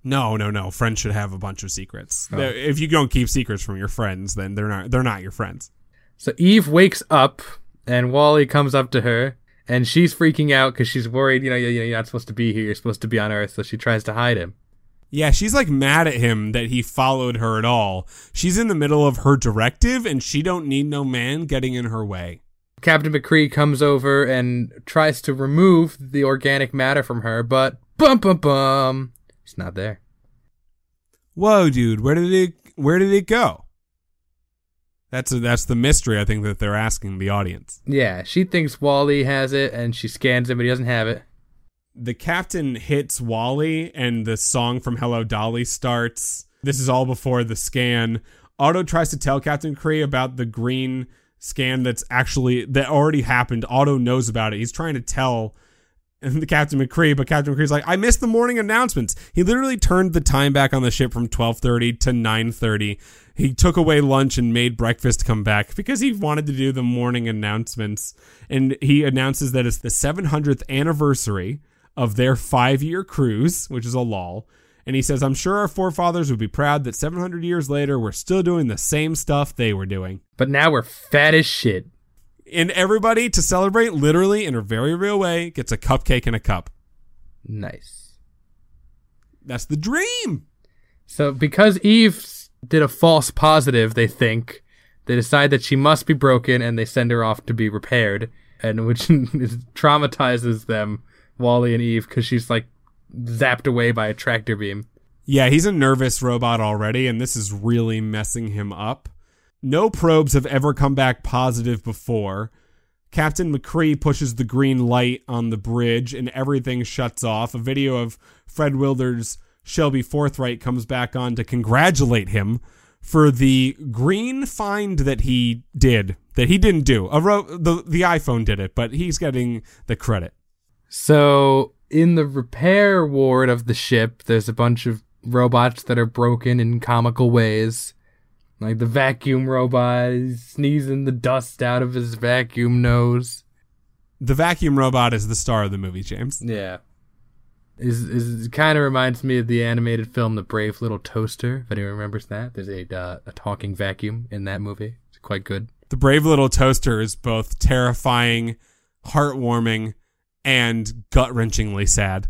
[SPEAKER 1] no, no, no. Friends should have a bunch of secrets.
[SPEAKER 2] Oh.
[SPEAKER 1] If you don't keep secrets from your friends, then they're not they're not your friends.
[SPEAKER 2] So Eve wakes up, and Wall-E comes up to her, and she's freaking out because she's worried. You know, you- you- you're not supposed to be here. You're supposed to be on Earth. So she tries to hide him.
[SPEAKER 1] Yeah, she's like mad at him that he followed her at all. She's in the middle of her directive and she don't need no man getting in her way.
[SPEAKER 2] Captain McCrea comes over and tries to remove the organic matter from her, but bum bum bum, it's not there.
[SPEAKER 1] Whoa, dude, where did it where did it go? That's a, that's the mystery I think that they're asking the audience.
[SPEAKER 2] Yeah, she thinks Wall-E has it, and she scans him, but he doesn't have it.
[SPEAKER 1] The captain hits Wall-E and the song from Hello Dolly starts. This is all before the scan. Otto tries to tell Captain Cree about the green scan that's actually that already happened. Otto knows about it. He's trying to tell the Captain McCrea, but Captain McCrea's like, I missed the morning announcements. He literally turned the time back on the ship from twelve thirty to nine thirty. He took away lunch and made breakfast come back because he wanted to do the morning announcements. And he announces that it's the seven hundredth anniversary of their five year cruise, which is a lull. And he says, I'm sure our forefathers would be proud that 700 years later, we're still doing the same stuff they were doing.
[SPEAKER 2] But now we're fat as shit.
[SPEAKER 1] And everybody, to celebrate, literally in a very real way, gets a cupcake and a cup.
[SPEAKER 2] Nice.
[SPEAKER 1] That's the dream.
[SPEAKER 2] So because Eve did a false positive, they think they decide that she must be broken, and they send her off to be repaired, and which traumatizes them, Wall-E and Eve, because she's like zapped away by a tractor beam.
[SPEAKER 1] Yeah, he's a nervous robot already, and this is really messing him up. No probes have ever come back positive before. Captain McCrea pushes the green light on the bridge, and everything shuts off. A video of Fred Willard's Shelby Forthright comes back on to congratulate him for the green find that he did, that he didn't do. A ro- the, the iPhone did it, but he's getting the credit.
[SPEAKER 2] So in the repair ward of the ship, there's a bunch of robots that are broken in comical ways. Like the vacuum robot is sneezing the dust out of his vacuum nose.
[SPEAKER 1] The vacuum robot is the star of the movie, James.
[SPEAKER 2] Yeah. Is is kind of reminds me of the animated film The Brave Little Toaster. If anyone remembers that, there's a uh, a talking vacuum in that movie. It's quite good.
[SPEAKER 1] The Brave Little Toaster is both terrifying, heartwarming, and gut wrenchingly sad.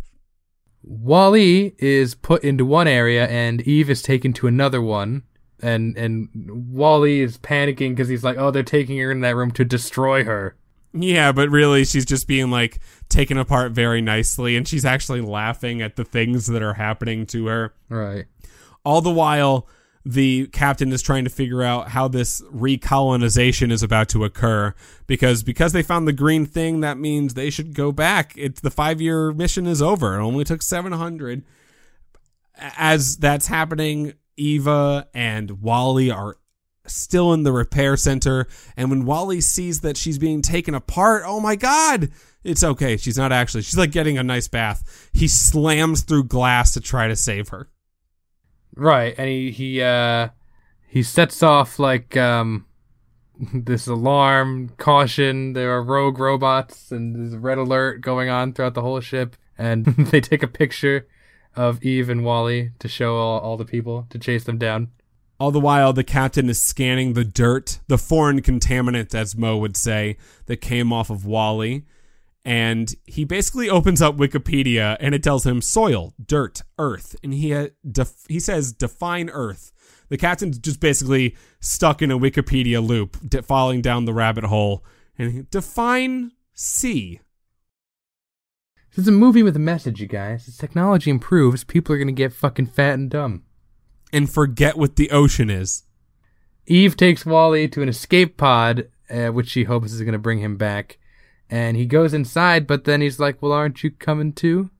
[SPEAKER 2] Wall-E is put into one area and Eve is taken to another one. And and Wall-E is panicking because he's like, oh, they're taking her in that room to destroy her.
[SPEAKER 1] Yeah, but really, she's just being like taken apart very nicely, and she's actually laughing at the things that are happening to her.
[SPEAKER 2] Right.
[SPEAKER 1] All the while, the captain is trying to figure out how this recolonization is about to occur because because they found the green thing, that means they should go back. It's the five year mission is over. It only took seven hundred. As that's happening, Eva and Wall-E are still in the repair center. And when Wall-E sees that she's being taken apart, oh my God, it's okay. She's not actually. She's like getting a nice bath. He slams through glass to try to save her.
[SPEAKER 2] Right, and he he uh he sets off like um this alarm, caution, there are rogue robots and there's a red alert going on throughout the whole ship and they take a picture of Eve and Wall-E to show all, all the people to chase them down.
[SPEAKER 1] All the while, the captain is scanning the dirt, the foreign contaminant, as Mo would say, that came off of Wall-E. And he basically opens up Wikipedia and it tells him soil, dirt, earth. And he, uh, def- he says, define earth. The captain's just basically stuck in a Wikipedia loop, de- falling down the rabbit hole. And he, define sea.
[SPEAKER 2] This is a movie with a message, you guys. As technology improves, people are gonna get fucking fat and dumb.
[SPEAKER 1] And forget what the ocean is.
[SPEAKER 2] Eve takes Wall-E to an escape pod, uh, which she hopes is going to bring him back. And he goes inside, but then he's like, Well, aren't you coming too?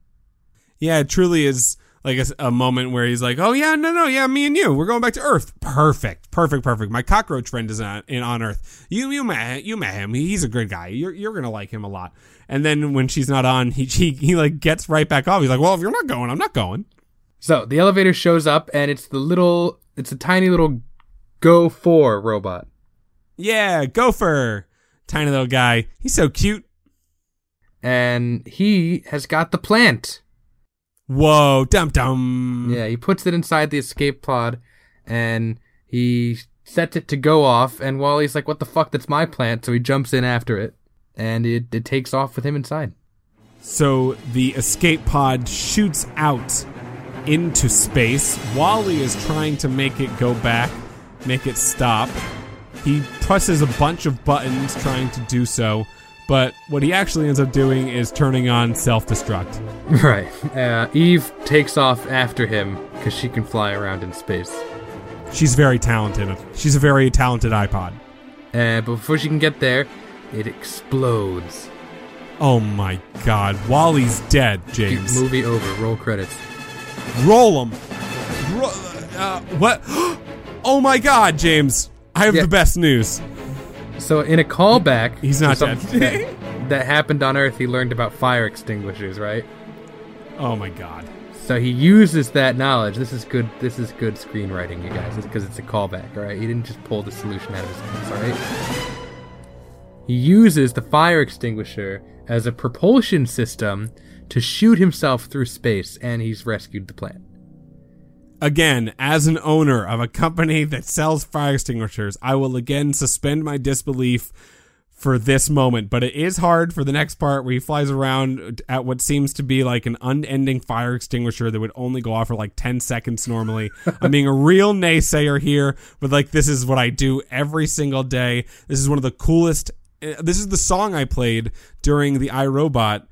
[SPEAKER 1] Yeah, it truly is like a, a moment where he's like, "Oh yeah, no, no, yeah, me and you, we're going back to Earth. Perfect, perfect, perfect. My cockroach friend is on, in on Earth. You, you met, you met him. He's a good guy. You're, you're gonna like him a lot." And then when she's not on, he, he, he like gets right back off. He's like, "Well, if you're not going, I'm not going."
[SPEAKER 2] So the elevator shows up, and it's the little, it's a tiny little Go 4 robot.
[SPEAKER 1] Yeah, Gopher, tiny little guy. He's so cute.
[SPEAKER 2] And he has got the plant.
[SPEAKER 1] Whoa, dum dum.
[SPEAKER 2] Yeah, he puts it inside the escape pod, and he sets it to go off. And Wall-E's like, "What the fuck? That's my plant!" So he jumps in after it, and it, it takes off with him inside.
[SPEAKER 1] So the escape pod shoots out into space. Wall-E is trying to make it go back, make it stop. He presses a bunch of buttons trying to do so, but what he actually ends up doing is turning on self destruct.
[SPEAKER 2] Right. Uh, Eve takes off after him because she can fly around in space.
[SPEAKER 1] She's very talented. She's a very talented iPod.
[SPEAKER 2] Uh, but before she can get there, it explodes.
[SPEAKER 1] Oh my god. Wall-E's dead, James.
[SPEAKER 2] Movie over. Roll credits.
[SPEAKER 1] Roll them. Ro- uh, what? Oh my god, James. I have
[SPEAKER 2] Yeah.
[SPEAKER 1] the best news.
[SPEAKER 2] So in a callback,
[SPEAKER 1] He's not dead.
[SPEAKER 2] that, that happened on Earth, he learned about fire extinguishers, right?
[SPEAKER 1] Oh my god.
[SPEAKER 2] So he uses that knowledge. This is good. This is good screenwriting, you guys, because it's a callback. All right, he didn't just pull the solution out of his ass. All right. He uses the fire extinguisher as a propulsion system to shoot himself through space, and he's rescued the plant.
[SPEAKER 1] Again, as an owner of a company that sells fire extinguishers, I will again suspend my disbelief for this moment, but it is hard for the next part where he flies around at what seems to be like an unending fire extinguisher that would only go off for like 10 seconds normally. I'm being a real naysayer here, but like this is what I do every single day. This is one of the coolest. uh, This is the song I played during the iRobot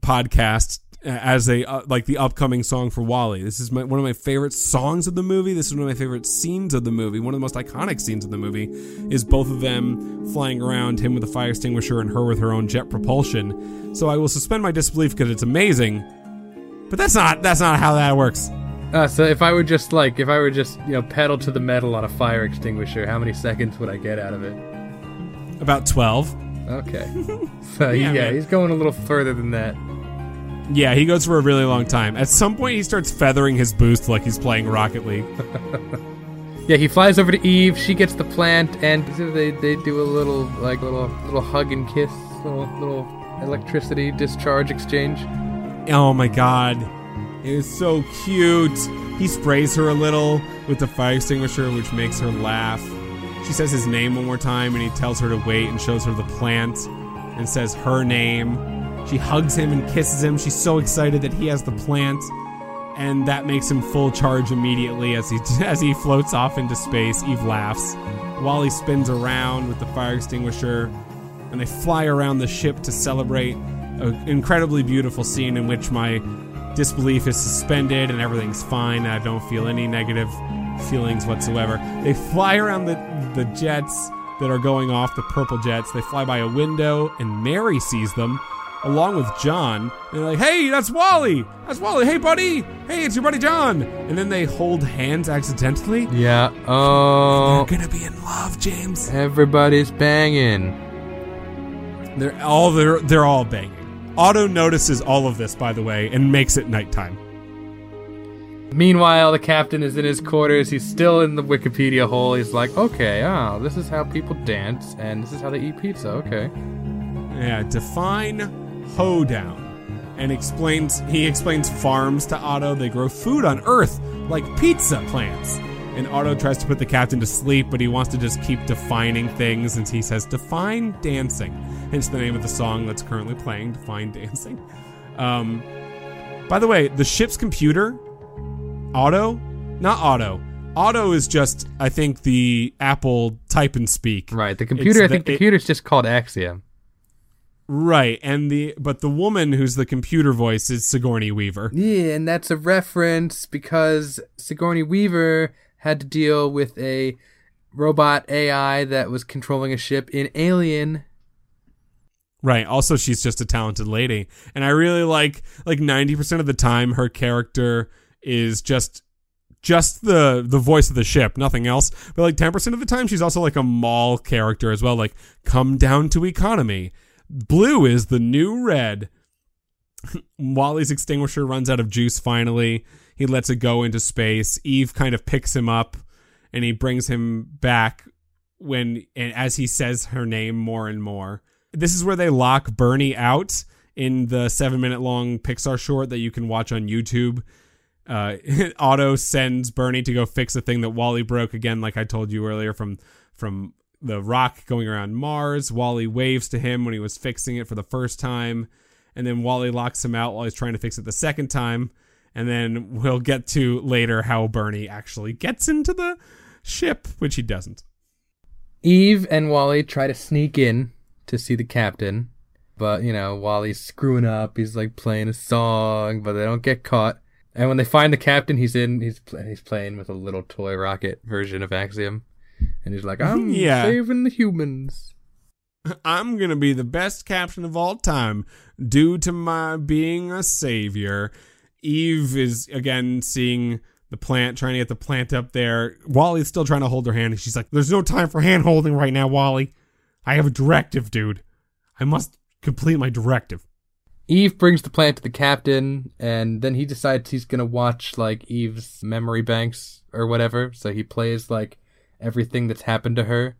[SPEAKER 1] podcast as a uh, like the upcoming song for Wall-E. This is my, one of my favorite songs of the movie. This is one of my favorite scenes of the movie. One of the most iconic scenes of the movie is both of them flying around, him with a fire extinguisher and her with her own jet propulsion. So I will suspend my disbelief because it's amazing. But that's not that's not how that works.
[SPEAKER 2] Uh, so if I were just like, if I were just you know pedal to the metal on a fire extinguisher, how many seconds would I get out of it?
[SPEAKER 1] About 12.
[SPEAKER 2] Okay. So
[SPEAKER 1] Yeah,
[SPEAKER 2] yeah, he's going a little further than that.
[SPEAKER 1] Yeah, he goes for a really long time. At some point he starts feathering his boost like he's playing Rocket League.
[SPEAKER 2] Yeah, he flies over to Eve. She gets the plant, and they they do a little like little little hug and kiss, little little electricity discharge exchange.
[SPEAKER 1] Oh my god. It is so cute. He sprays her a little with the fire extinguisher, which makes her laugh. She says his name one more time and he tells her to wait and shows her the plant and says her name. She hugs him and kisses him. She's so excited that he has the plant. And that makes him full charge immediately as he as he floats off into space. Eve laughs. Wall-E spins around with the fire extinguisher and they fly around the ship to celebrate an incredibly beautiful scene in which my disbelief is suspended and everything's fine. I don't feel any negative feelings whatsoever. They fly around the, the jets that are going off, the purple jets. They fly by a window, and Mary sees them. Along with John. And they're like, "Hey, that's Wall-E! That's Wall-E! Hey, buddy! Hey, it's your buddy John!" And then they hold hands accidentally.
[SPEAKER 2] Yeah. Oh,
[SPEAKER 1] They're gonna be in love, James.
[SPEAKER 2] everybody's banging.
[SPEAKER 1] They're all they're they're all banging. Otto notices all of this, by the way, and makes it nighttime.
[SPEAKER 2] Meanwhile, the captain is in his quarters. He's still in the Wikipedia hole. He's like, okay, oh, this is how people dance, and this is how they eat pizza. Okay.
[SPEAKER 1] Yeah, define hoedown. And explains he explains farms to Otto. They grow food on Earth like pizza plants. And Otto tries to put the captain to sleep, but he wants to just keep defining things, and he says, "Define dancing." Hence the name of the song that's currently playing, "Define Dancing." Um, by the way, the ship's computer, Otto, not Otto. Otto is just, I think, the Apple type and speak.
[SPEAKER 2] Right. The computer, I
[SPEAKER 1] the-
[SPEAKER 2] think the
[SPEAKER 1] it-
[SPEAKER 2] computer's just called Axiom.
[SPEAKER 1] Right, and the but the woman who's the computer voice is Sigourney Weaver.
[SPEAKER 2] Yeah, and that's a reference because Sigourney Weaver had to deal with a robot AI that was controlling a ship in Alien.
[SPEAKER 1] Right. Also, she's just a talented lady, and I really like like ninety percent of the time her character is just just the the voice of the ship, nothing else. But like ten percent of the time, she's also like a mall character as well. Like, come down to economy. Blue is the new red. Wall-E's extinguisher runs out of juice finally. He lets it go into space. Eve kind of picks him up and he brings him back when and as he says her name more and more. This is where they lock BURN-E out in the 7 minute long Pixar short that you can watch on YouTube. Uh, Otto sends BURN-E to go fix a thing that Wall-E broke again like I told you earlier from from the rock going around Mars. Wall-E waves to him when he was fixing it for the first time and then Wall-E locks him out while he's trying to fix it the second time. And then we'll get to later how BURN-E actually gets into the ship, which he doesn't.
[SPEAKER 2] Eve and Wall-E try to sneak in to see the captain, but you know, Wall-E's screwing up. He's like playing a song, but they don't get caught. And when they find the captain, he's in. He's he's playing with a little toy rocket version of Axiom, and he's like, "I'm
[SPEAKER 1] Yeah.
[SPEAKER 2] saving the humans."
[SPEAKER 1] I'm going to be the best captain of all time due to my being a savior. Eve is again seeing the plant, trying to get the plant up there. Wall-E's still trying to hold her hand. and She's like, There's no time for hand holding right now, Wall-E. I have a directive, dude. I must complete my directive.
[SPEAKER 2] Eve brings the plant to the captain, and then he decides he's gonna watch like Eve's memory banks or whatever. So he plays like everything that's happened to her,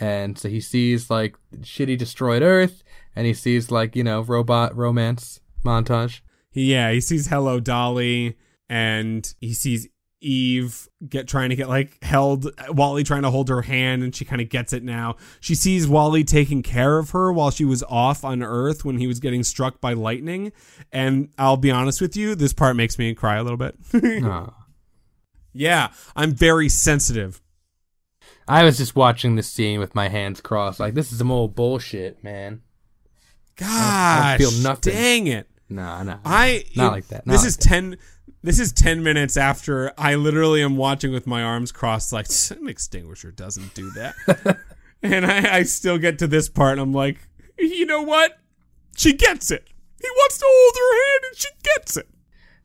[SPEAKER 2] and so he sees like shitty destroyed Earth, and he sees like you know robot romance montage.
[SPEAKER 1] Yeah, he sees Hello Dolly and he sees Eve get trying to get like held Wall-E trying to hold her hand and she kind of gets it now. She sees Wall-E taking care of her while she was off on Earth when he was getting struck by lightning and I'll be honest with you, this part makes me cry a little bit. Yeah, I'm very sensitive.
[SPEAKER 2] I was just watching this scene with my hands crossed, like this is some old bullshit, man.
[SPEAKER 1] Gosh,
[SPEAKER 2] feel nothing.
[SPEAKER 1] dang it.
[SPEAKER 2] Nah, nah,
[SPEAKER 1] I
[SPEAKER 2] Not like that, not
[SPEAKER 1] this
[SPEAKER 2] like
[SPEAKER 1] is
[SPEAKER 2] that.
[SPEAKER 1] ten. This is ten minutes after I literally am watching with my arms crossed. Like an extinguisher doesn't do that, and I, I still get to this part. and I'm like, you know what? She gets it. He wants to hold her hand, and she gets it.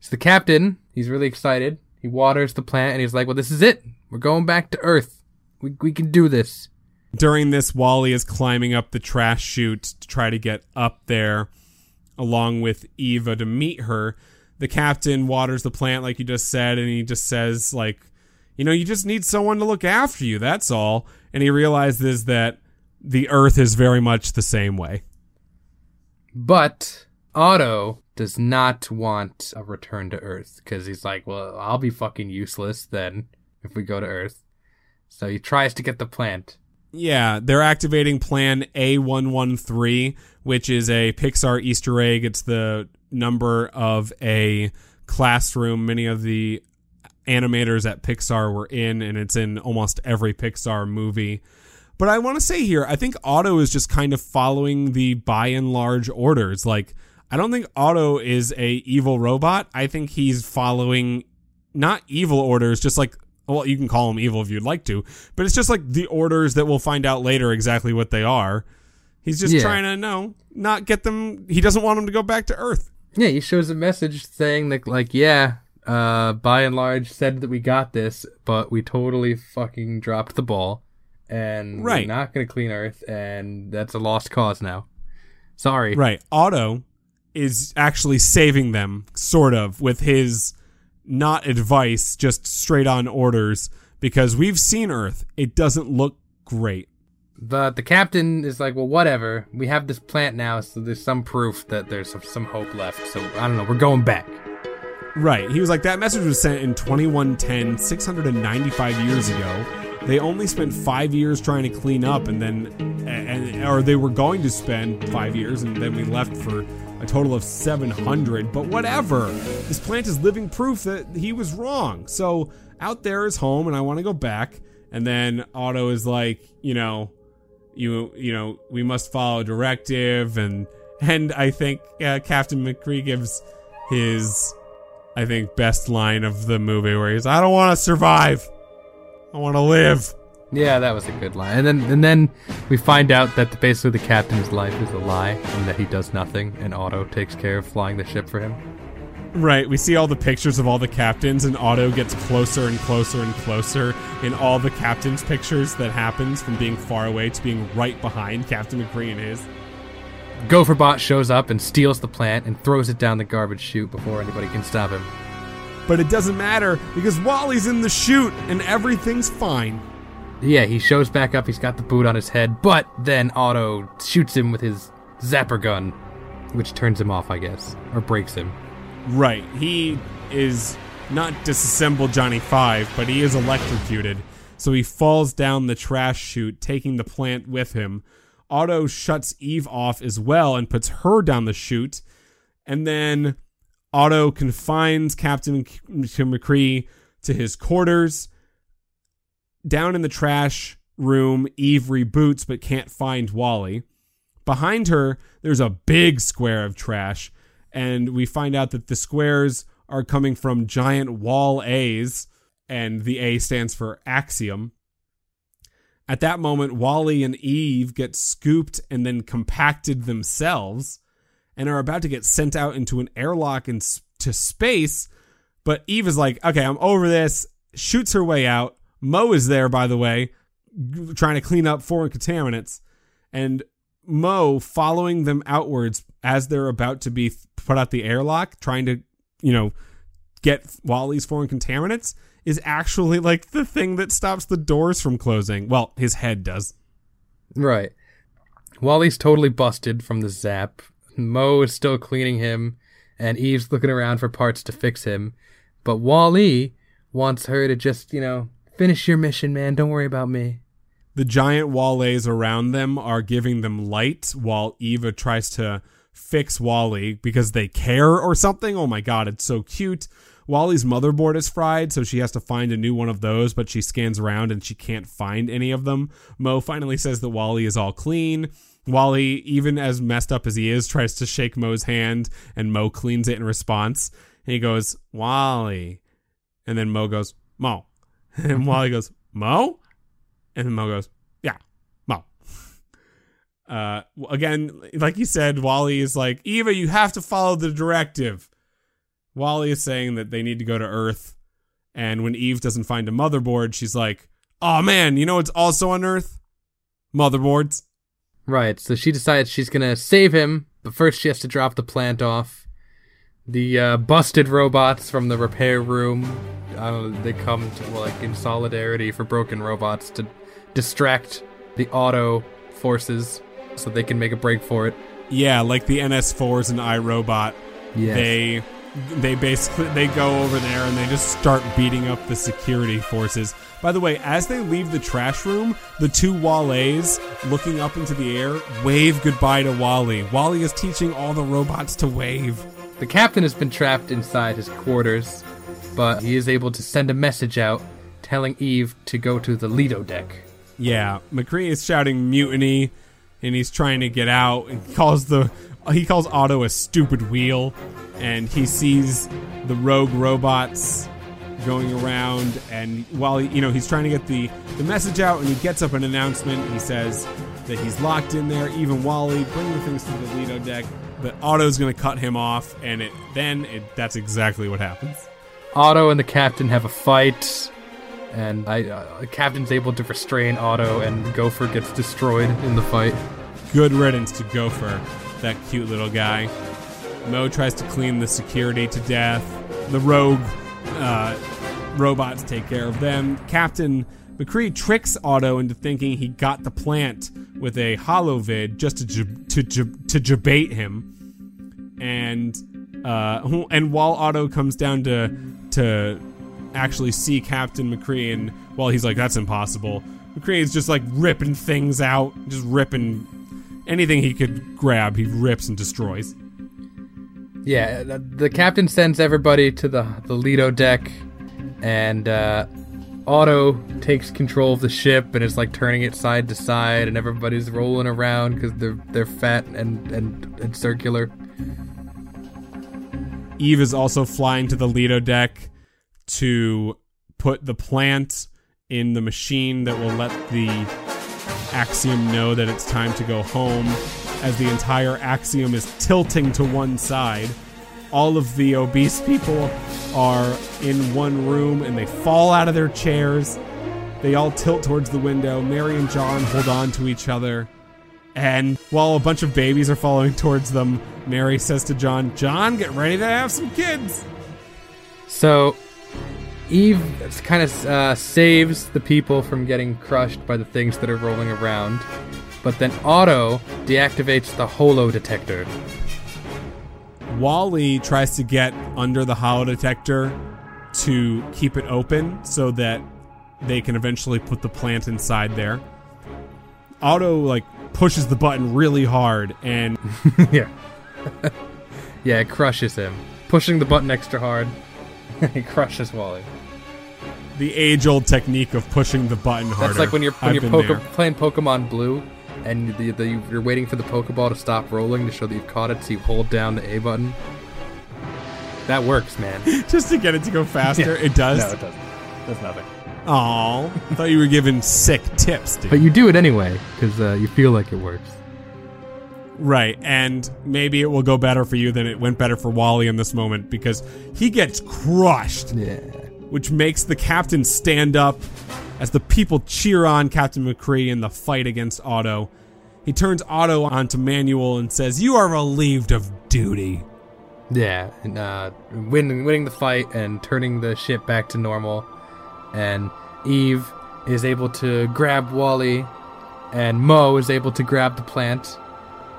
[SPEAKER 2] So the captain, he's really excited. He waters the plant and he's like, "Well, this is it. We're going back to Earth. We we can do this."
[SPEAKER 1] During this, Wall-E is climbing up the trash chute to try to get up there, along with Eva to meet her. The captain waters the plant, like you just said, and he just says, like, you know, you just need someone to look after you. That's all. And he realizes that the Earth is very much the same way.
[SPEAKER 2] But Otto does not want a return to Earth because he's like, "Well, I'll be fucking useless then if we go to Earth." So he tries to get the plant.
[SPEAKER 1] Yeah, they're activating Plan A113, which is a Pixar Easter egg. It's the number of a classroom many of the animators at Pixar were in, and it's in almost every Pixar movie. But I want to say here, I think Otto is just kind of following the Buy n Large orders. Like, I don't think Otto is a evil robot. I think he's following not evil orders, just like well, you can call them evil if you'd like to, but it's just like the orders that we'll find out later exactly what they are. He's just
[SPEAKER 2] Yeah.
[SPEAKER 1] trying to no, not get them. He doesn't want them to go back to Earth.
[SPEAKER 2] Yeah, he shows a message saying that, like, yeah, uh, Buy n Large, said that we got this, but we totally fucking dropped the ball, and
[SPEAKER 1] Right.
[SPEAKER 2] we're not gonna clean Earth, and that's a lost cause now. Sorry.
[SPEAKER 1] Right. Otto is actually saving them, sort of, with his not advice, just straight on orders, because we've seen Earth. It doesn't look great.
[SPEAKER 2] But the captain is like, well, whatever. We have this plant now, so there's some proof that there's some, some hope left. So I don't know. We're going back.
[SPEAKER 1] Right. He was like, that message was sent in 2110, 695 years ago. They only spent five years trying to clean up, and then, and or they were going to spend five years, and then we left for a total of 700. But whatever. This plant is living proof that he was wrong. So out there is home, and I want to go back. And then Otto is like, you know, you you know we must follow directive, and and I think uh, Captain McCrea gives his I think, best line of the movie where he's, I don't want to survive. I want to live.
[SPEAKER 2] Yeah, that was a good line. And then and then we find out that basically the captain's life is a lie and that he does nothing, and Otto takes care of flying the ship for him.
[SPEAKER 1] Right. We see all the pictures of all the captains, and Otto gets closer and closer and closer in all the captains' pictures that happens from being far away to being right behind Captain McCrea and his.
[SPEAKER 2] Gopherbot shows up and steals the plant and throws it down the garbage chute before anybody can stop him.
[SPEAKER 1] But it doesn't matter because Wall-E's in the chute and everything's fine.
[SPEAKER 2] Yeah, he shows back up. He's got the boot on his head, but then Otto shoots him with his zapper gun, which turns him off, I guess, or breaks him.
[SPEAKER 1] Right. He is not disassembled Johnny Five, but he is electrocuted. So he falls down the trash chute, taking the plant with him. Otto shuts Eve off as well and puts her down the chute. And then Otto confines Captain Mc- McCrea to his quarters. Down in the trash room, Eve reboots but can't find Wall-E. Behind her, there's a big square of trash, and we find out that the squares are coming from giant wall A's, and the A stands for axiom. At that moment, Wally and Eve get scooped and then compacted themselves and are about to get sent out into an airlock into space. But Eve is like, okay, I'm over this, shoots her way out. Mo is there, by the way, trying to clean up foreign contaminants. And Mo following them outwards as they're about to be put out the airlock, trying to, you know, get Wall-E's foreign contaminants, is actually like the thing that stops the doors from closing. Well, his head does.
[SPEAKER 2] Right. Wall-E's totally busted from the zap. Mo is still cleaning him, and Eve's looking around for parts to fix him. But Wall-E wants her to just, you know, finish your mission, man. Don't worry about me.
[SPEAKER 1] The giant Walleys around them are giving them light while Eva tries to fix Wall-E because they care or something. Oh my god, it's so cute. Wall-E's motherboard is fried, so she has to find a new one of those, but she scans around and she can't find any of them. Mo finally says that Wall-E is all clean. Wall-E, even as messed up as he is, tries to shake Mo's hand, and Mo cleans it in response. And he goes, Wall-E. And then Mo goes, Mo. And Wall-E goes, Mo? And Mo goes, Yeah, Mo. Uh, again, like you said, Wall-E is like, Eva, you have to follow the directive. Wall-E is saying that they need to go to Earth. And when Eve doesn't find a motherboard, she's like, Oh man, you know what's also on Earth? Motherboards.
[SPEAKER 2] Right, so she decides she's gonna save him, but first she has to drop the plant off. The uh, busted robots from the repair room, I don't know, they come to, like in solidarity for broken robots to distract the auto forces so they can make a break for it.
[SPEAKER 1] Yeah, like the NS4s and iRobot.
[SPEAKER 2] Yes.
[SPEAKER 1] They they basically they go over there and they just start beating up the security forces. By the way, as they leave the trash room, the two Wallets looking up into the air wave goodbye to Wall-E. Wall-E is teaching all the robots to wave.
[SPEAKER 2] The captain has been trapped inside his quarters, but he is able to send a message out telling Eve to go to the Lido deck.
[SPEAKER 1] Yeah, McCrea is shouting mutiny, and he's trying to get out. And calls the he calls Otto a stupid wheel, and he sees the rogue robots going around. And while he, you know he's trying to get the the message out, and he gets up an announcement. He says, that he's locked in there. Even Wall-E bring the things to the Lido deck. But Otto's going to cut him off, and it then it, that's exactly what happens.
[SPEAKER 2] Otto and the captain have a fight, and I, uh, the captain's able to restrain Otto, and Gopher gets destroyed in the fight.
[SPEAKER 1] Good riddance to Gopher, that cute little guy. Mo tries to clean the security to death. The rogue uh, robots take care of them. Captain McCrea tricks Otto into thinking he got the plant with a hollow vid just to jab- to to jabate him, and uh, and while Otto comes down to to actually see Captain McCrea, and while he's like that's impossible, McCrea is just like ripping things out, just ripping anything he could grab, he rips and destroys.
[SPEAKER 2] Yeah, the, the captain sends everybody to the the Lido deck, and uh, Otto takes control of the ship and is like turning it side to side, and everybody's rolling around because they're they're fat and, and and circular.
[SPEAKER 1] Eve is also flying to the Lido deck to put the plant in the machine that will let the Axiom know that it's time to go home. As the entire Axiom is tilting to one side, all of the obese people are in one room and they fall out of their chairs. They all tilt towards the window. Mary and John hold on to each other. And while a bunch of babies are following towards them, Mary says to John, John, get ready to have some kids.
[SPEAKER 2] So Eve kind of uh, saves the people from getting crushed by the things that are rolling around, but then Otto deactivates the holo detector.
[SPEAKER 1] Wall-E tries to get under the holo detector to keep it open so that they can eventually put the plant inside there. Otto like pushes the button really hard and
[SPEAKER 2] yeah. yeah, it crushes him. Pushing the button extra hard, he crushes Wall-E.
[SPEAKER 1] the age-old technique of pushing the button harder.
[SPEAKER 2] That's like when you're when
[SPEAKER 1] I've
[SPEAKER 2] you're Poke- playing Pokemon Blue, and the, the, you're waiting for the Pokeball to stop rolling to show that you've caught it. So you hold down the A button. That works, man.
[SPEAKER 1] just to get it to go faster. It does.
[SPEAKER 2] No, it doesn't. Does nothing.
[SPEAKER 1] Aw, I thought you were giving sick tips, dude.
[SPEAKER 2] But you do it anyway because uh, you feel like it works.
[SPEAKER 1] Right, and maybe it will go better for you than it went better for Wall-E in this moment because he gets crushed,
[SPEAKER 2] Yeah.
[SPEAKER 1] which makes the captain stand up as the people cheer on Captain McCrea in the fight against Otto. He turns Otto onto Manuel and says, "You are relieved of duty."
[SPEAKER 2] Yeah, and uh, winning winning the fight and turning the ship back to normal, and Eve is able to grab Wall-E, and Mo is able to grab the plant,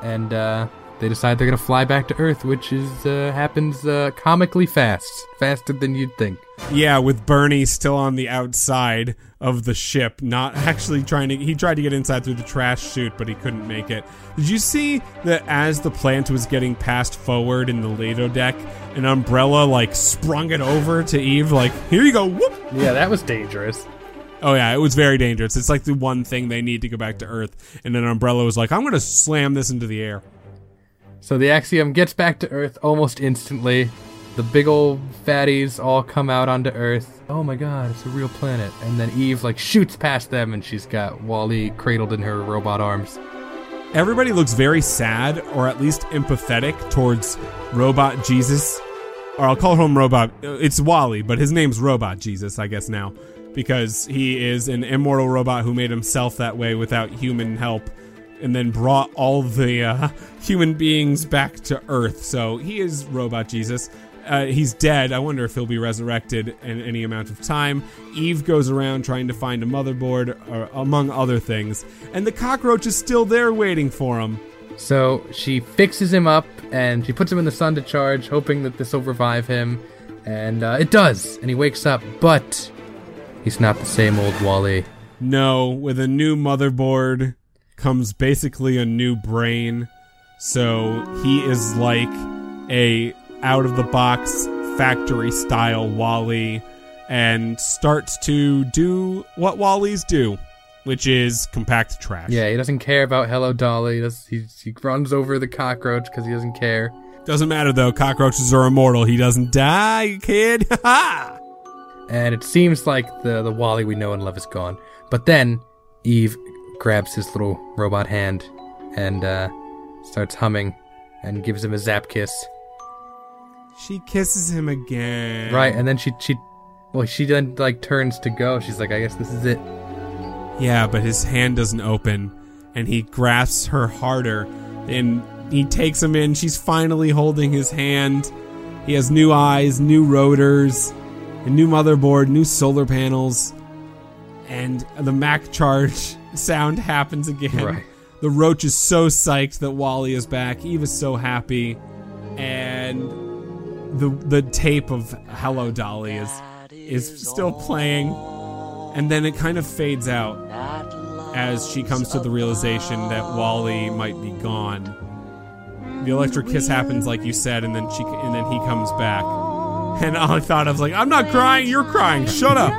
[SPEAKER 2] and uh, they decide they're gonna fly back to Earth, which is uh, happens uh, comically fast, faster than you'd think.
[SPEAKER 1] Yeah, with BURN-E still on the outside of the ship, not actually trying to. He tried to get inside through the trash chute, but he couldn't make it. Did you see that as the plant was getting passed forward in the Lido deck, an umbrella like sprung it over to Eve, like, here you go, whoop!
[SPEAKER 2] Yeah, that was dangerous.
[SPEAKER 1] Oh, yeah, it was very dangerous. It's like the one thing they need to go back to Earth. And then Umbrella was like, I'm going to slam this into the air.
[SPEAKER 2] So the Axiom gets back to Earth almost instantly. The big old fatties all come out onto Earth. Oh my god, it's a real planet. And then Eve like shoots past them and she's got Wall-E cradled in her robot arms.
[SPEAKER 1] Everybody looks very sad, or at least empathetic, towards Robot Jesus. Or I'll call him Robot. It's Wall-E, but his name's Robot Jesus, I guess now. Because he is an immortal robot who made himself that way without human help. And then brought all the uh, human beings back to Earth. So he is Robot Jesus. Uh, he's dead. I wonder if he'll be resurrected in any amount of time. Eve goes around trying to find a motherboard, or, among other things. And the cockroach is still there waiting for him.
[SPEAKER 2] So she fixes him up and she puts him in the sun to charge, hoping that this will revive him. And uh, it does. And he wakes up, but he's not the same old Wall-E.
[SPEAKER 1] No, with a new motherboard comes basically a new brain. So he is like a out of the box factory style Wall-E and starts to do what Wall-Es do, which is compact trash.
[SPEAKER 2] Yeah, he doesn't care about Hello Dolly. He, does, he, he runs over the cockroach because he doesn't care.
[SPEAKER 1] Doesn't matter though, cockroaches are immortal. He doesn't die, kid. Ha!
[SPEAKER 2] and it seems like the the Wall-E we know and love is gone. But then Eve grabs his little robot hand and uh, starts humming and gives him a zap kiss.
[SPEAKER 1] She kisses him again.
[SPEAKER 2] Right, and then she she well she then like turns to go. She's like, I guess this is it.
[SPEAKER 1] Yeah, but his hand doesn't open, and he grasps her harder, and he takes him in. She's finally holding his hand. He has new eyes, new rotors, a new motherboard, new solar panels, and the Mac charge sound happens again.
[SPEAKER 2] Right.
[SPEAKER 1] The roach is so psyched that Wall-E is back. Eve is so happy, and the the tape of Hello Dolly is is still playing, and then it kind of fades out as she comes to the realization that Wall-E might be gone. The electric kiss happens, like you said, and then she and then he comes back. And all I thought I was like, I'm not crying, you're crying. Shut up.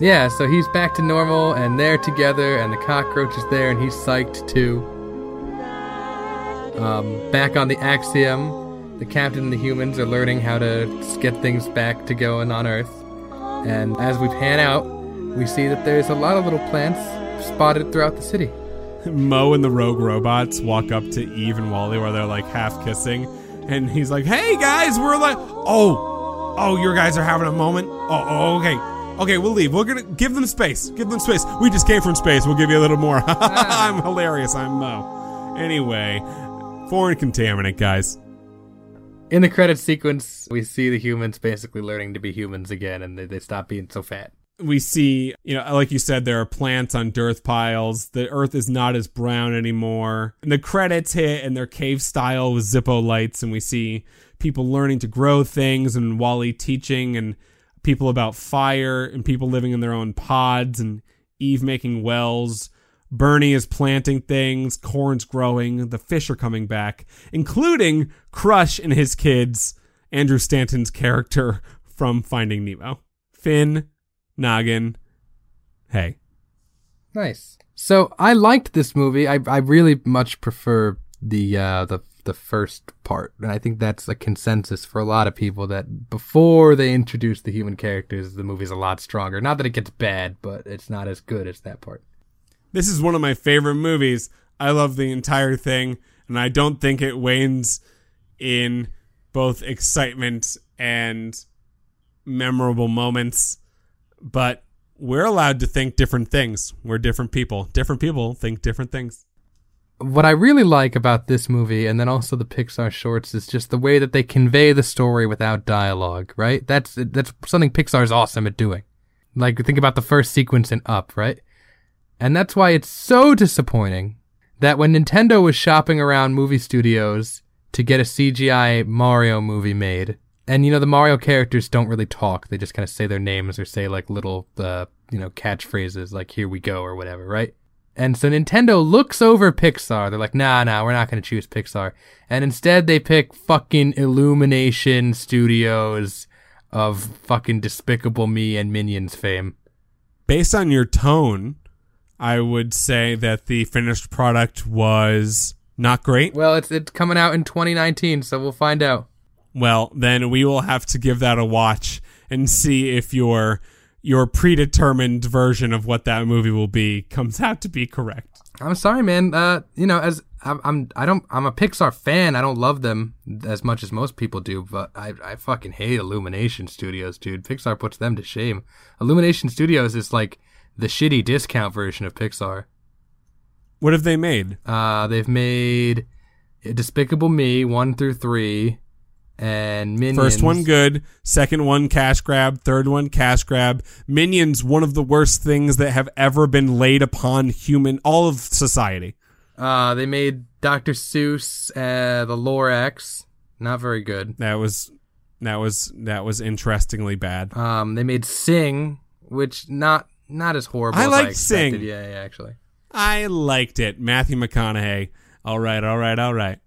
[SPEAKER 2] Yeah, so he's back to normal, and they're together, and the cockroach is there, and he's psyched too. Um, back on the Axiom, the captain and the humans are learning how to get things back to going on Earth. And as we pan out, we see that there's a lot of little plants spotted throughout the city.
[SPEAKER 1] Mo and the rogue robots walk up to Eve and Wall-E where they're like half kissing, and he's like, "Hey guys, we're like, oh, oh, your guys are having a moment. Oh, oh okay, okay, we'll leave. We're gonna give them space. Give them space. We just came from space. We'll give you a little more. I'm hilarious. I'm Mo. Anyway, foreign contaminant, guys.
[SPEAKER 2] In the credit sequence, we see the humans basically learning to be humans again, and they, they stop being so fat.
[SPEAKER 1] we see, you know, like you said, there are plants on dirt piles. The earth is not as brown anymore. And the credits hit and they're cave style with Zippo lights, and we see people learning to grow things and Wall-E teaching and people about fire and people living in their own pods and Eve making wells. BURN-E is planting things, corn's growing, the fish are coming back, including Crush and his kids, Andrew Stanton's character from Finding Nemo. Finn, Noggin. Hey.
[SPEAKER 2] Nice. So I liked this movie. I I really much prefer the uh, the the first part, and I think that's a consensus for a lot of people that before they introduce the human characters, the movie's a lot stronger. Not that it gets bad, but it's not as good as that part.
[SPEAKER 1] This is one of my favorite movies. I love the entire thing, and I don't think it wanes in both excitement and memorable moments. But we're allowed to think different things. We're different people. Different people think different things.
[SPEAKER 2] What I really like about this movie and then also the Pixar shorts is just the way that they convey the story without dialogue, right? That's that's something Pixar's awesome at doing. Like think about the first sequence in Up, right? And that's why it's so disappointing that when Nintendo was shopping around movie studios to get a CGI Mario movie made, and you know the Mario characters don't really talk; they just kind of say their names or say like little, uh, you know, catchphrases like "Here we go" or whatever, right? And so Nintendo looks over Pixar. They're like, "Nah, nah, we're not going to choose Pixar," and instead they pick fucking Illumination Studios of fucking Despicable Me and Minions fame.
[SPEAKER 1] Based on your tone, I would say that the finished product was not great.
[SPEAKER 2] Well, it's it's coming out in 2019, so we'll find out.
[SPEAKER 1] Well, then we will have to give that a watch and see if your your predetermined version of what that movie will be comes out to be correct.
[SPEAKER 2] I'm sorry, man. Uh, you know, as I'm, I'm, I don't, I'm a Pixar fan. I don't love them as much as most people do, but I, I fucking hate Illumination Studios, dude. Pixar puts them to shame. Illumination Studios is like the shitty discount version of Pixar.
[SPEAKER 1] What have they made?
[SPEAKER 2] Uh, they've made Despicable Me one through three, and Minions.
[SPEAKER 1] First one good, second one cash grab, third one cash grab. Minions one of the worst things that have ever been laid upon human all of society.
[SPEAKER 2] Uh, they made Dr. Seuss, uh, the Lorax. Not very good.
[SPEAKER 1] That was that was that was interestingly bad.
[SPEAKER 2] Um, they made Sing, which not not as horrible.
[SPEAKER 1] I
[SPEAKER 2] as
[SPEAKER 1] like
[SPEAKER 2] I.
[SPEAKER 1] Sing.
[SPEAKER 2] Yeah, yeah, actually.
[SPEAKER 1] I liked it. Matthew McConaughey. All right, all right, all right.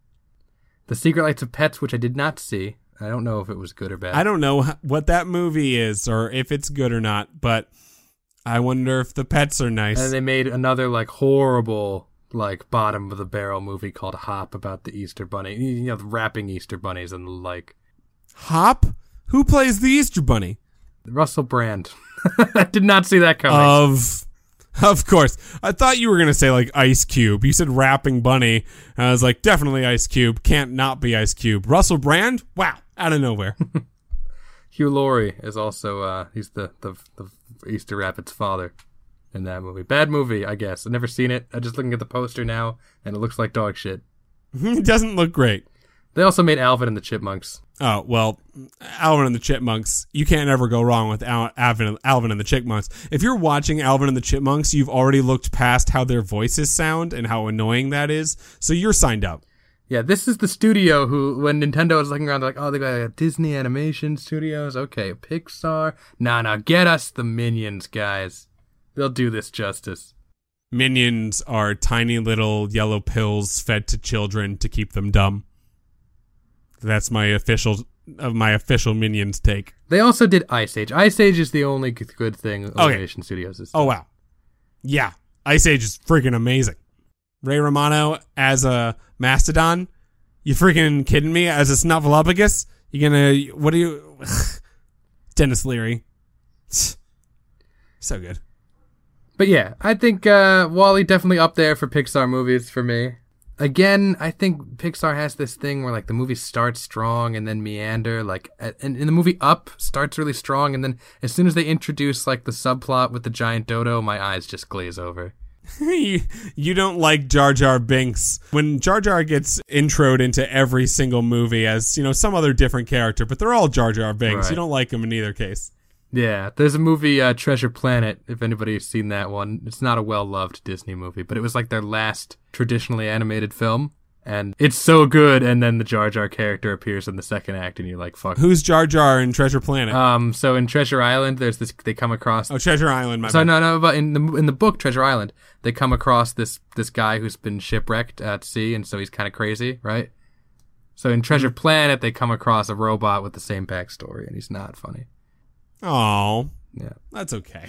[SPEAKER 2] The Secret Life of Pets, which I did not see. I don't know if it was good or bad.
[SPEAKER 1] I don't know what that movie is or if it's good or not, but I wonder if the pets are nice.
[SPEAKER 2] And they made another like horrible, like bottom of the barrel movie called Hop about the Easter Bunny. You know, the rapping Easter bunnies and the like.
[SPEAKER 1] Hop? Who plays the Easter Bunny?
[SPEAKER 2] Russell Brand. I did not see that coming.
[SPEAKER 1] Of Of course. I thought you were going to say like Ice Cube. You said rapping bunny. I was like, definitely Ice Cube. Can't not be Ice Cube. Russell Brand? Wow. Out of nowhere.
[SPEAKER 2] Hugh Laurie is also uh he's the the, the Easter Rapids father in that movie. Bad movie, I guess. I've never seen it. I'm just looking at the poster now and it looks like dog shit.
[SPEAKER 1] it doesn't look great.
[SPEAKER 2] They also made Alvin and the Chipmunks.
[SPEAKER 1] Oh, well, Alvin and the Chipmunks, you can't ever go wrong with Al- Alvin, Alvin and the Chipmunks. If you're watching Alvin and the Chipmunks, you've already looked past how their voices sound and how annoying that is. So you're signed up.
[SPEAKER 2] Yeah, this is the studio who, when Nintendo was looking around, they're like, oh, they got Disney Animation Studios. Okay, Pixar. Nah, nah, get us the Minions, guys. They'll do this justice.
[SPEAKER 1] Minions are tiny little yellow pills fed to children to keep them dumb. That's my official of my official Minions take.
[SPEAKER 2] They also did Ice Age. Ice Age is the only good thing Animation Studios is.
[SPEAKER 1] Oh wow, yeah, Ice Age is freaking amazing. Ray Romano as a mastodon. You freaking kidding me? As a snuffleupagus? You gonna? What are you? Denis Leary. So good.
[SPEAKER 2] But yeah, I think uh, Wall-E definitely up there for Pixar movies for me. Again, I think Pixar has this thing where like the movie starts strong and then meander. Like, and in the movie Up starts really strong, and then as soon as they introduce like the subplot with the giant dodo, my eyes just glaze over.
[SPEAKER 1] you, you don't like Jar Jar Binks. When Jar Jar gets introed into every single movie as, you know, some other different character, but they're all Jar Jar Binks.
[SPEAKER 2] Right.
[SPEAKER 1] You don't like him in either case.
[SPEAKER 2] Yeah, there's a movie, uh, Treasure Planet. If anybody's seen that one, it's not a well loved Disney movie, but it was like their last traditionally animated film, and it's so good. And then the Jar Jar character appears in the second act, and you're like, "Fuck."
[SPEAKER 1] Who's Jar Jar in Treasure Planet?
[SPEAKER 2] Um, so in Treasure Island, there's this. They come across.
[SPEAKER 1] oh, Treasure Island, my
[SPEAKER 2] So
[SPEAKER 1] bad.
[SPEAKER 2] no, no, but in the in the book Treasure Island, they come across this this guy who's been shipwrecked at sea, and so he's kind of crazy, right? So in Treasure Planet, they come across a robot with the same backstory, and he's not funny.
[SPEAKER 1] Oh,
[SPEAKER 2] Yeah.
[SPEAKER 1] that's okay.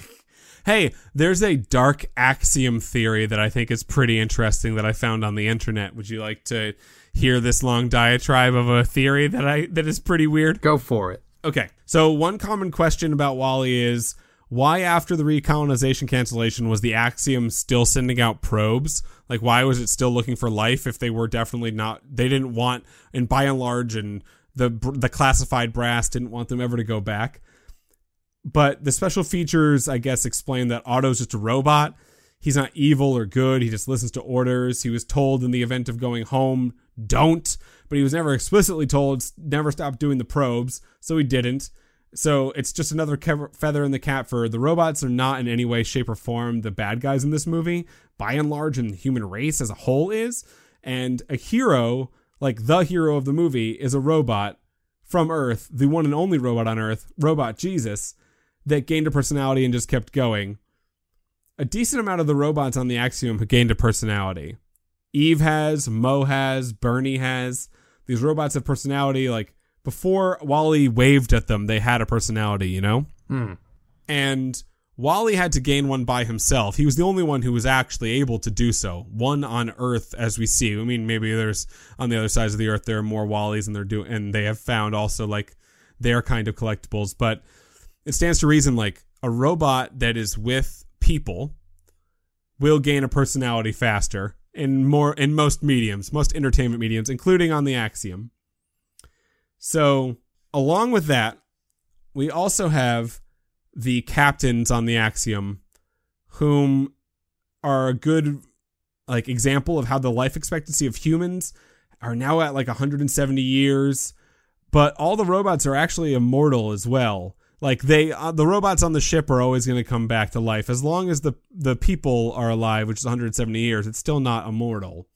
[SPEAKER 1] Hey, there's a dark axiom theory that I think is pretty interesting that I found on the internet. Would you like to hear this long diatribe of a theory that I that is pretty weird?
[SPEAKER 2] Go for it.
[SPEAKER 1] Okay. So one common question about Wall-E is why after the recolonization cancellation was the Axiom still sending out probes? Like why was it still looking for life if they were definitely not they didn't want and Buy n Large and the the classified brass didn't want them ever to go back. But the special features I guess explain that Otto's just a robot. He's not evil or good. He just listens to orders. He was told in the event of going home, don't. But he was never explicitly told, never stop doing the probes. So he didn't. So it's just another feather in the cap for the robots are not in any way, shape, or form the bad guys in this movie. By and large, and the human race as a whole is. And a hero, like the hero of the movie, is a robot from Earth, the one and only robot on Earth, Robot Jesus, that gained a personality and just kept going a decent amount of the robots on the Axiom have gained a personality. Eve has, Mo has, BURN-E has. These robots have personality. Like before Wall-E waved at them, they had a personality, you know?
[SPEAKER 2] Hmm.
[SPEAKER 1] And Wall-E had to gain one by himself. He was the only one who was actually able to do so. One on Earth, as we see. I mean, maybe there's on the other sides of the Earth there are more Wall-Es, and they're doing, and they have found also like their kind of collectibles. But it stands to reason like a robot that is with people will gain a personality faster in more in most mediums, most entertainment mediums, including on the Axiom. So, along with that, we also have the captains on the Axiom, whom are a good like example of how the life expectancy of humans are now at like 170 years, but all the robots are actually immortal as well. Like they, uh, the robots on the ship are always going to come back to life as long as the the people are alive, which is 170 years. It's still not immortal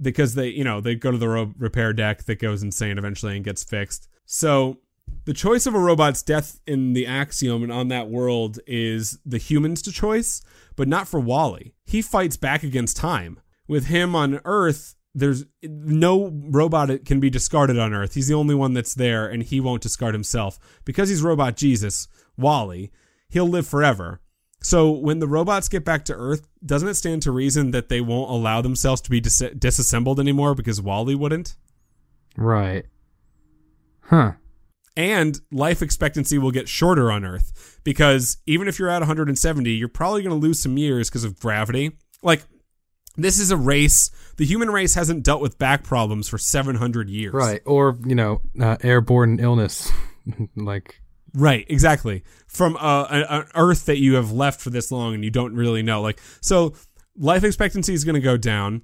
[SPEAKER 1] because they, you know, they go to the ro- repair deck that goes insane eventually and gets fixed. So the choice of a robot's death in the axiom and on that world is the humans to choice, but not for Wall-E. He fights back against time. With him on Earth, there's no robot that can be discarded on Earth. He's the only one that's there, and he won't discard himself because he's robot Jesus, Wall-E. He'll live forever. So when the robots get back to Earth, doesn't it stand to reason that they won't allow themselves to be dis- disassembled anymore because Wall-E wouldn't?
[SPEAKER 2] Right. Huh.
[SPEAKER 1] And life expectancy will get shorter on Earth because even if you're at 170, you're probably going to lose some years because of gravity. Like, this is a race. The human race hasn't dealt with back problems for 700 years.
[SPEAKER 2] Right. Or, you know, uh, airborne illness. like,
[SPEAKER 1] Right, exactly. From uh, an, an Earth that you have left for this long and you don't really know. Like, so life expectancy is going to go down.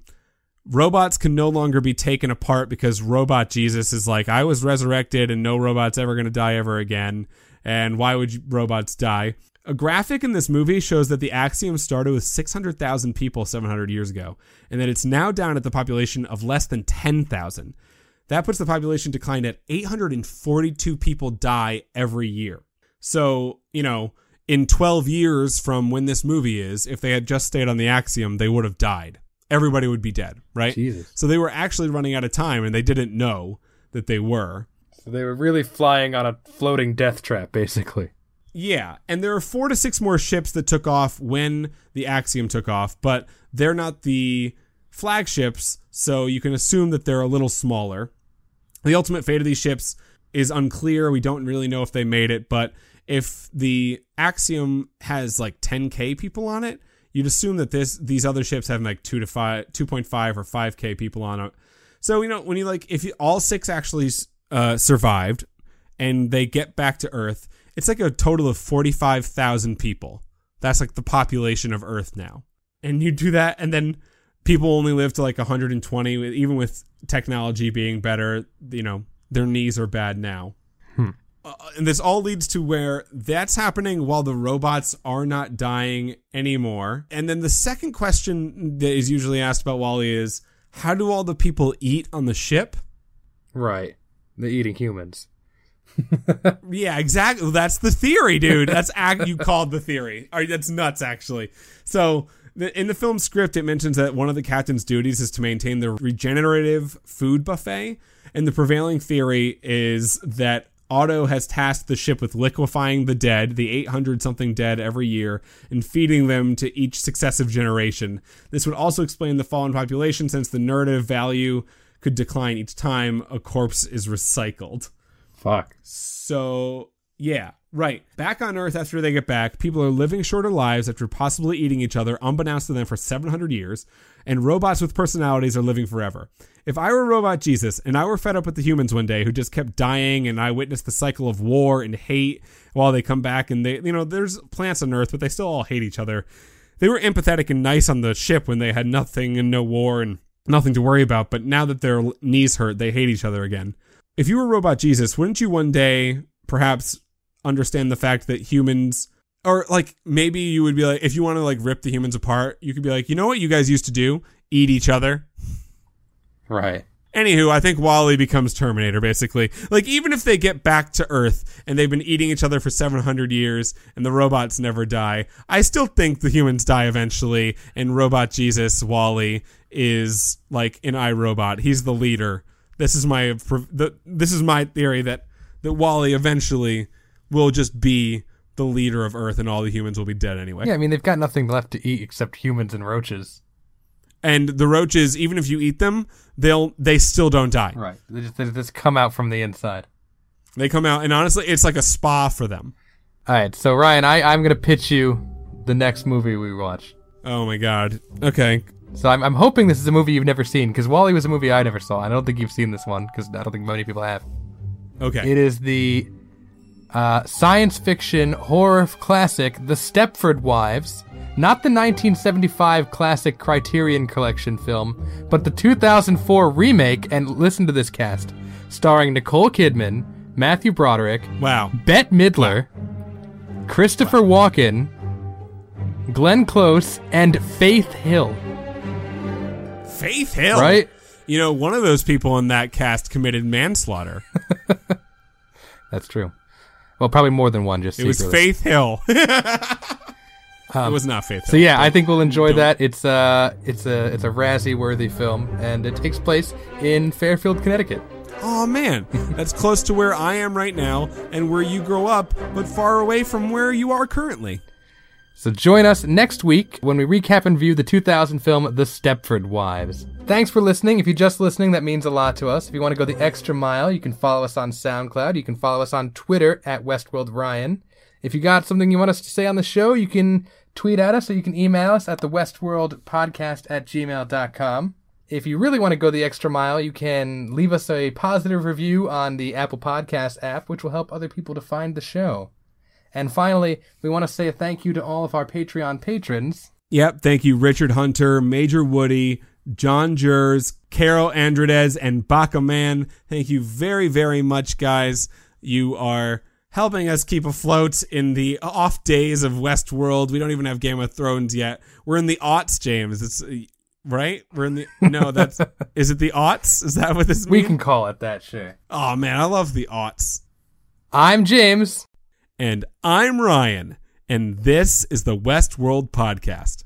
[SPEAKER 1] Robots can no longer be taken apart because robot Jesus is like, I was resurrected and no robot's ever going to die ever again. And why would you, robots die? A graphic in this movie shows that the Axiom started with 600,000 people 700 years ago, and that it's now down at the population of less than 10,000. That puts the population decline at 842 people die every year. So, you know, in 12 years from when this movie is, if they had just stayed on the Axiom, they would have died. Everybody would be dead, right?
[SPEAKER 2] Jesus.
[SPEAKER 1] So they were actually running out of time and they didn't know that they were.
[SPEAKER 2] So they were really flying on a floating death trap, basically.
[SPEAKER 1] Yeah, and there are four to six more ships that took off when the Axiom took off, but they're not the flagships, so you can assume that they're a little smaller. The ultimate fate of these ships is unclear. We don't really know if they made it, but if the Axiom has like 10k people on it, you'd assume that this these other ships have like 2 to 5 2.5 or 5k people on it. So, you know, when you like if you, all six actually uh, survived and they get back to Earth, it's like a total of 45,000 people. That's like the population of Earth now. And you do that, and then people only live to like 120, even with technology being better, you know, their knees are bad now. Uh, and this all leads to where that's happening while the robots are not dying anymore. And then the second question that is usually asked about Wall-E is how do all the people eat on the ship?
[SPEAKER 2] Right. They're eating humans.
[SPEAKER 1] Yeah, exactly. That's the theory, dude. That's you called the theory. Or that's nuts, actually. So in the film script, it mentions that one of the captain's duties is to maintain the regenerative food buffet, and the prevailing theory is that Otto has tasked the ship with liquefying the dead, the 800 something dead every year, and feeding them to each successive generation. This would also explain the fall in population since the narrative value could decline each time a corpse is recycled.
[SPEAKER 2] Fuck.
[SPEAKER 1] So, yeah, right. Back on Earth after they get back, people are living shorter lives after possibly eating each other unbeknownst to them for 700 years, and robots with personalities are living forever. If I were Robot Jesus and I were fed up with the humans one day who just kept dying and I witnessed the cycle of war and hate while they come back and they, you know, there's plants on Earth, but they still all hate each other. They were empathetic and nice on the ship when they had nothing and no war and nothing to worry about, but now that their knees hurt, they hate each other again. If you were Robot Jesus, wouldn't you one day perhaps understand the fact that humans or like maybe you would be like if you want to like rip the humans apart, you could be like, "You know what you guys used to do? Eat each other."
[SPEAKER 2] Right.
[SPEAKER 1] Anywho, I think Wall-E becomes Terminator basically. Like even if they get back to Earth and they've been eating each other for 700 years and the robots never die, I still think the humans die eventually and Robot Jesus Wall-E is like an iRobot. He's the leader. This is my the, this is my theory that that Wall-E eventually will just be the leader of Earth and all the humans will be dead anyway.
[SPEAKER 2] Yeah, I mean, they've got nothing left to eat except humans and roaches.
[SPEAKER 1] And the roaches even if you eat them, they'll they still don't die.
[SPEAKER 2] Right. They just, they just come out from the inside.
[SPEAKER 1] They come out and honestly it's like a spa for them.
[SPEAKER 2] All right. So, Ryan, I, I'm going to pitch you the next movie we watch.
[SPEAKER 1] Oh my god. Okay.
[SPEAKER 2] So I'm, I'm hoping this is a movie you've never seen because Wall-E was a movie I never saw. I don't think you've seen this one because I don't think many people have.
[SPEAKER 1] Okay.
[SPEAKER 2] It is the uh, science fiction horror classic, The Stepford Wives. Not the 1975 classic Criterion Collection film, but the 2004 remake, and listen to this cast, starring Nicole Kidman, Matthew Broderick,
[SPEAKER 1] wow.
[SPEAKER 2] Bette Midler, Christopher Walken, Glenn Close, and Faith Hill.
[SPEAKER 1] Faith Hill.
[SPEAKER 2] Right?
[SPEAKER 1] You know, one of those people in that cast committed manslaughter.
[SPEAKER 2] That's true. Well, probably more than one. Just
[SPEAKER 1] It was. Faith Hill. it was not Faith Hill.
[SPEAKER 2] So yeah, I think we'll enjoy
[SPEAKER 1] Don't-
[SPEAKER 2] that. It's uh it's a it's a Razzie worthy film, and it takes place in Fairfield, Connecticut.
[SPEAKER 1] Oh man, that's close to where I am right now and where you grow up, but far away from where you are currently.
[SPEAKER 2] So join us next week when we recap and view the 2000 film The Stepford Wives. Thanks for listening. If you're just listening, that means a lot to us. If you want to go the extra mile, you can follow us on SoundCloud. You can follow us on Twitter at Westworld Ryan. If you got something you want us to say on the show, you can tweet at us or you can email us at the Westworld Podcast at gmail.com. If you really want to go the extra mile, you can leave us a positive review on the Apple Podcast app, which will help other people to find the show. And finally, we want to say a thank you to all of our Patreon patrons.
[SPEAKER 1] Yep. Thank you, Richard Hunter, Major Woody, John Jers, Carol Andredes, and Baka Man. Thank you very, very much, guys. You are helping us keep afloat in the off days of Westworld. We don't even have Game of Thrones yet. We're in the aughts, James. It's right. We're in the no. That's is it the aughts? Is that what this means?
[SPEAKER 2] We can call it that, sure.
[SPEAKER 1] Oh man, I love the aughts.
[SPEAKER 2] I'm James.
[SPEAKER 1] And I'm Ryan, and this is the Westworld Podcast.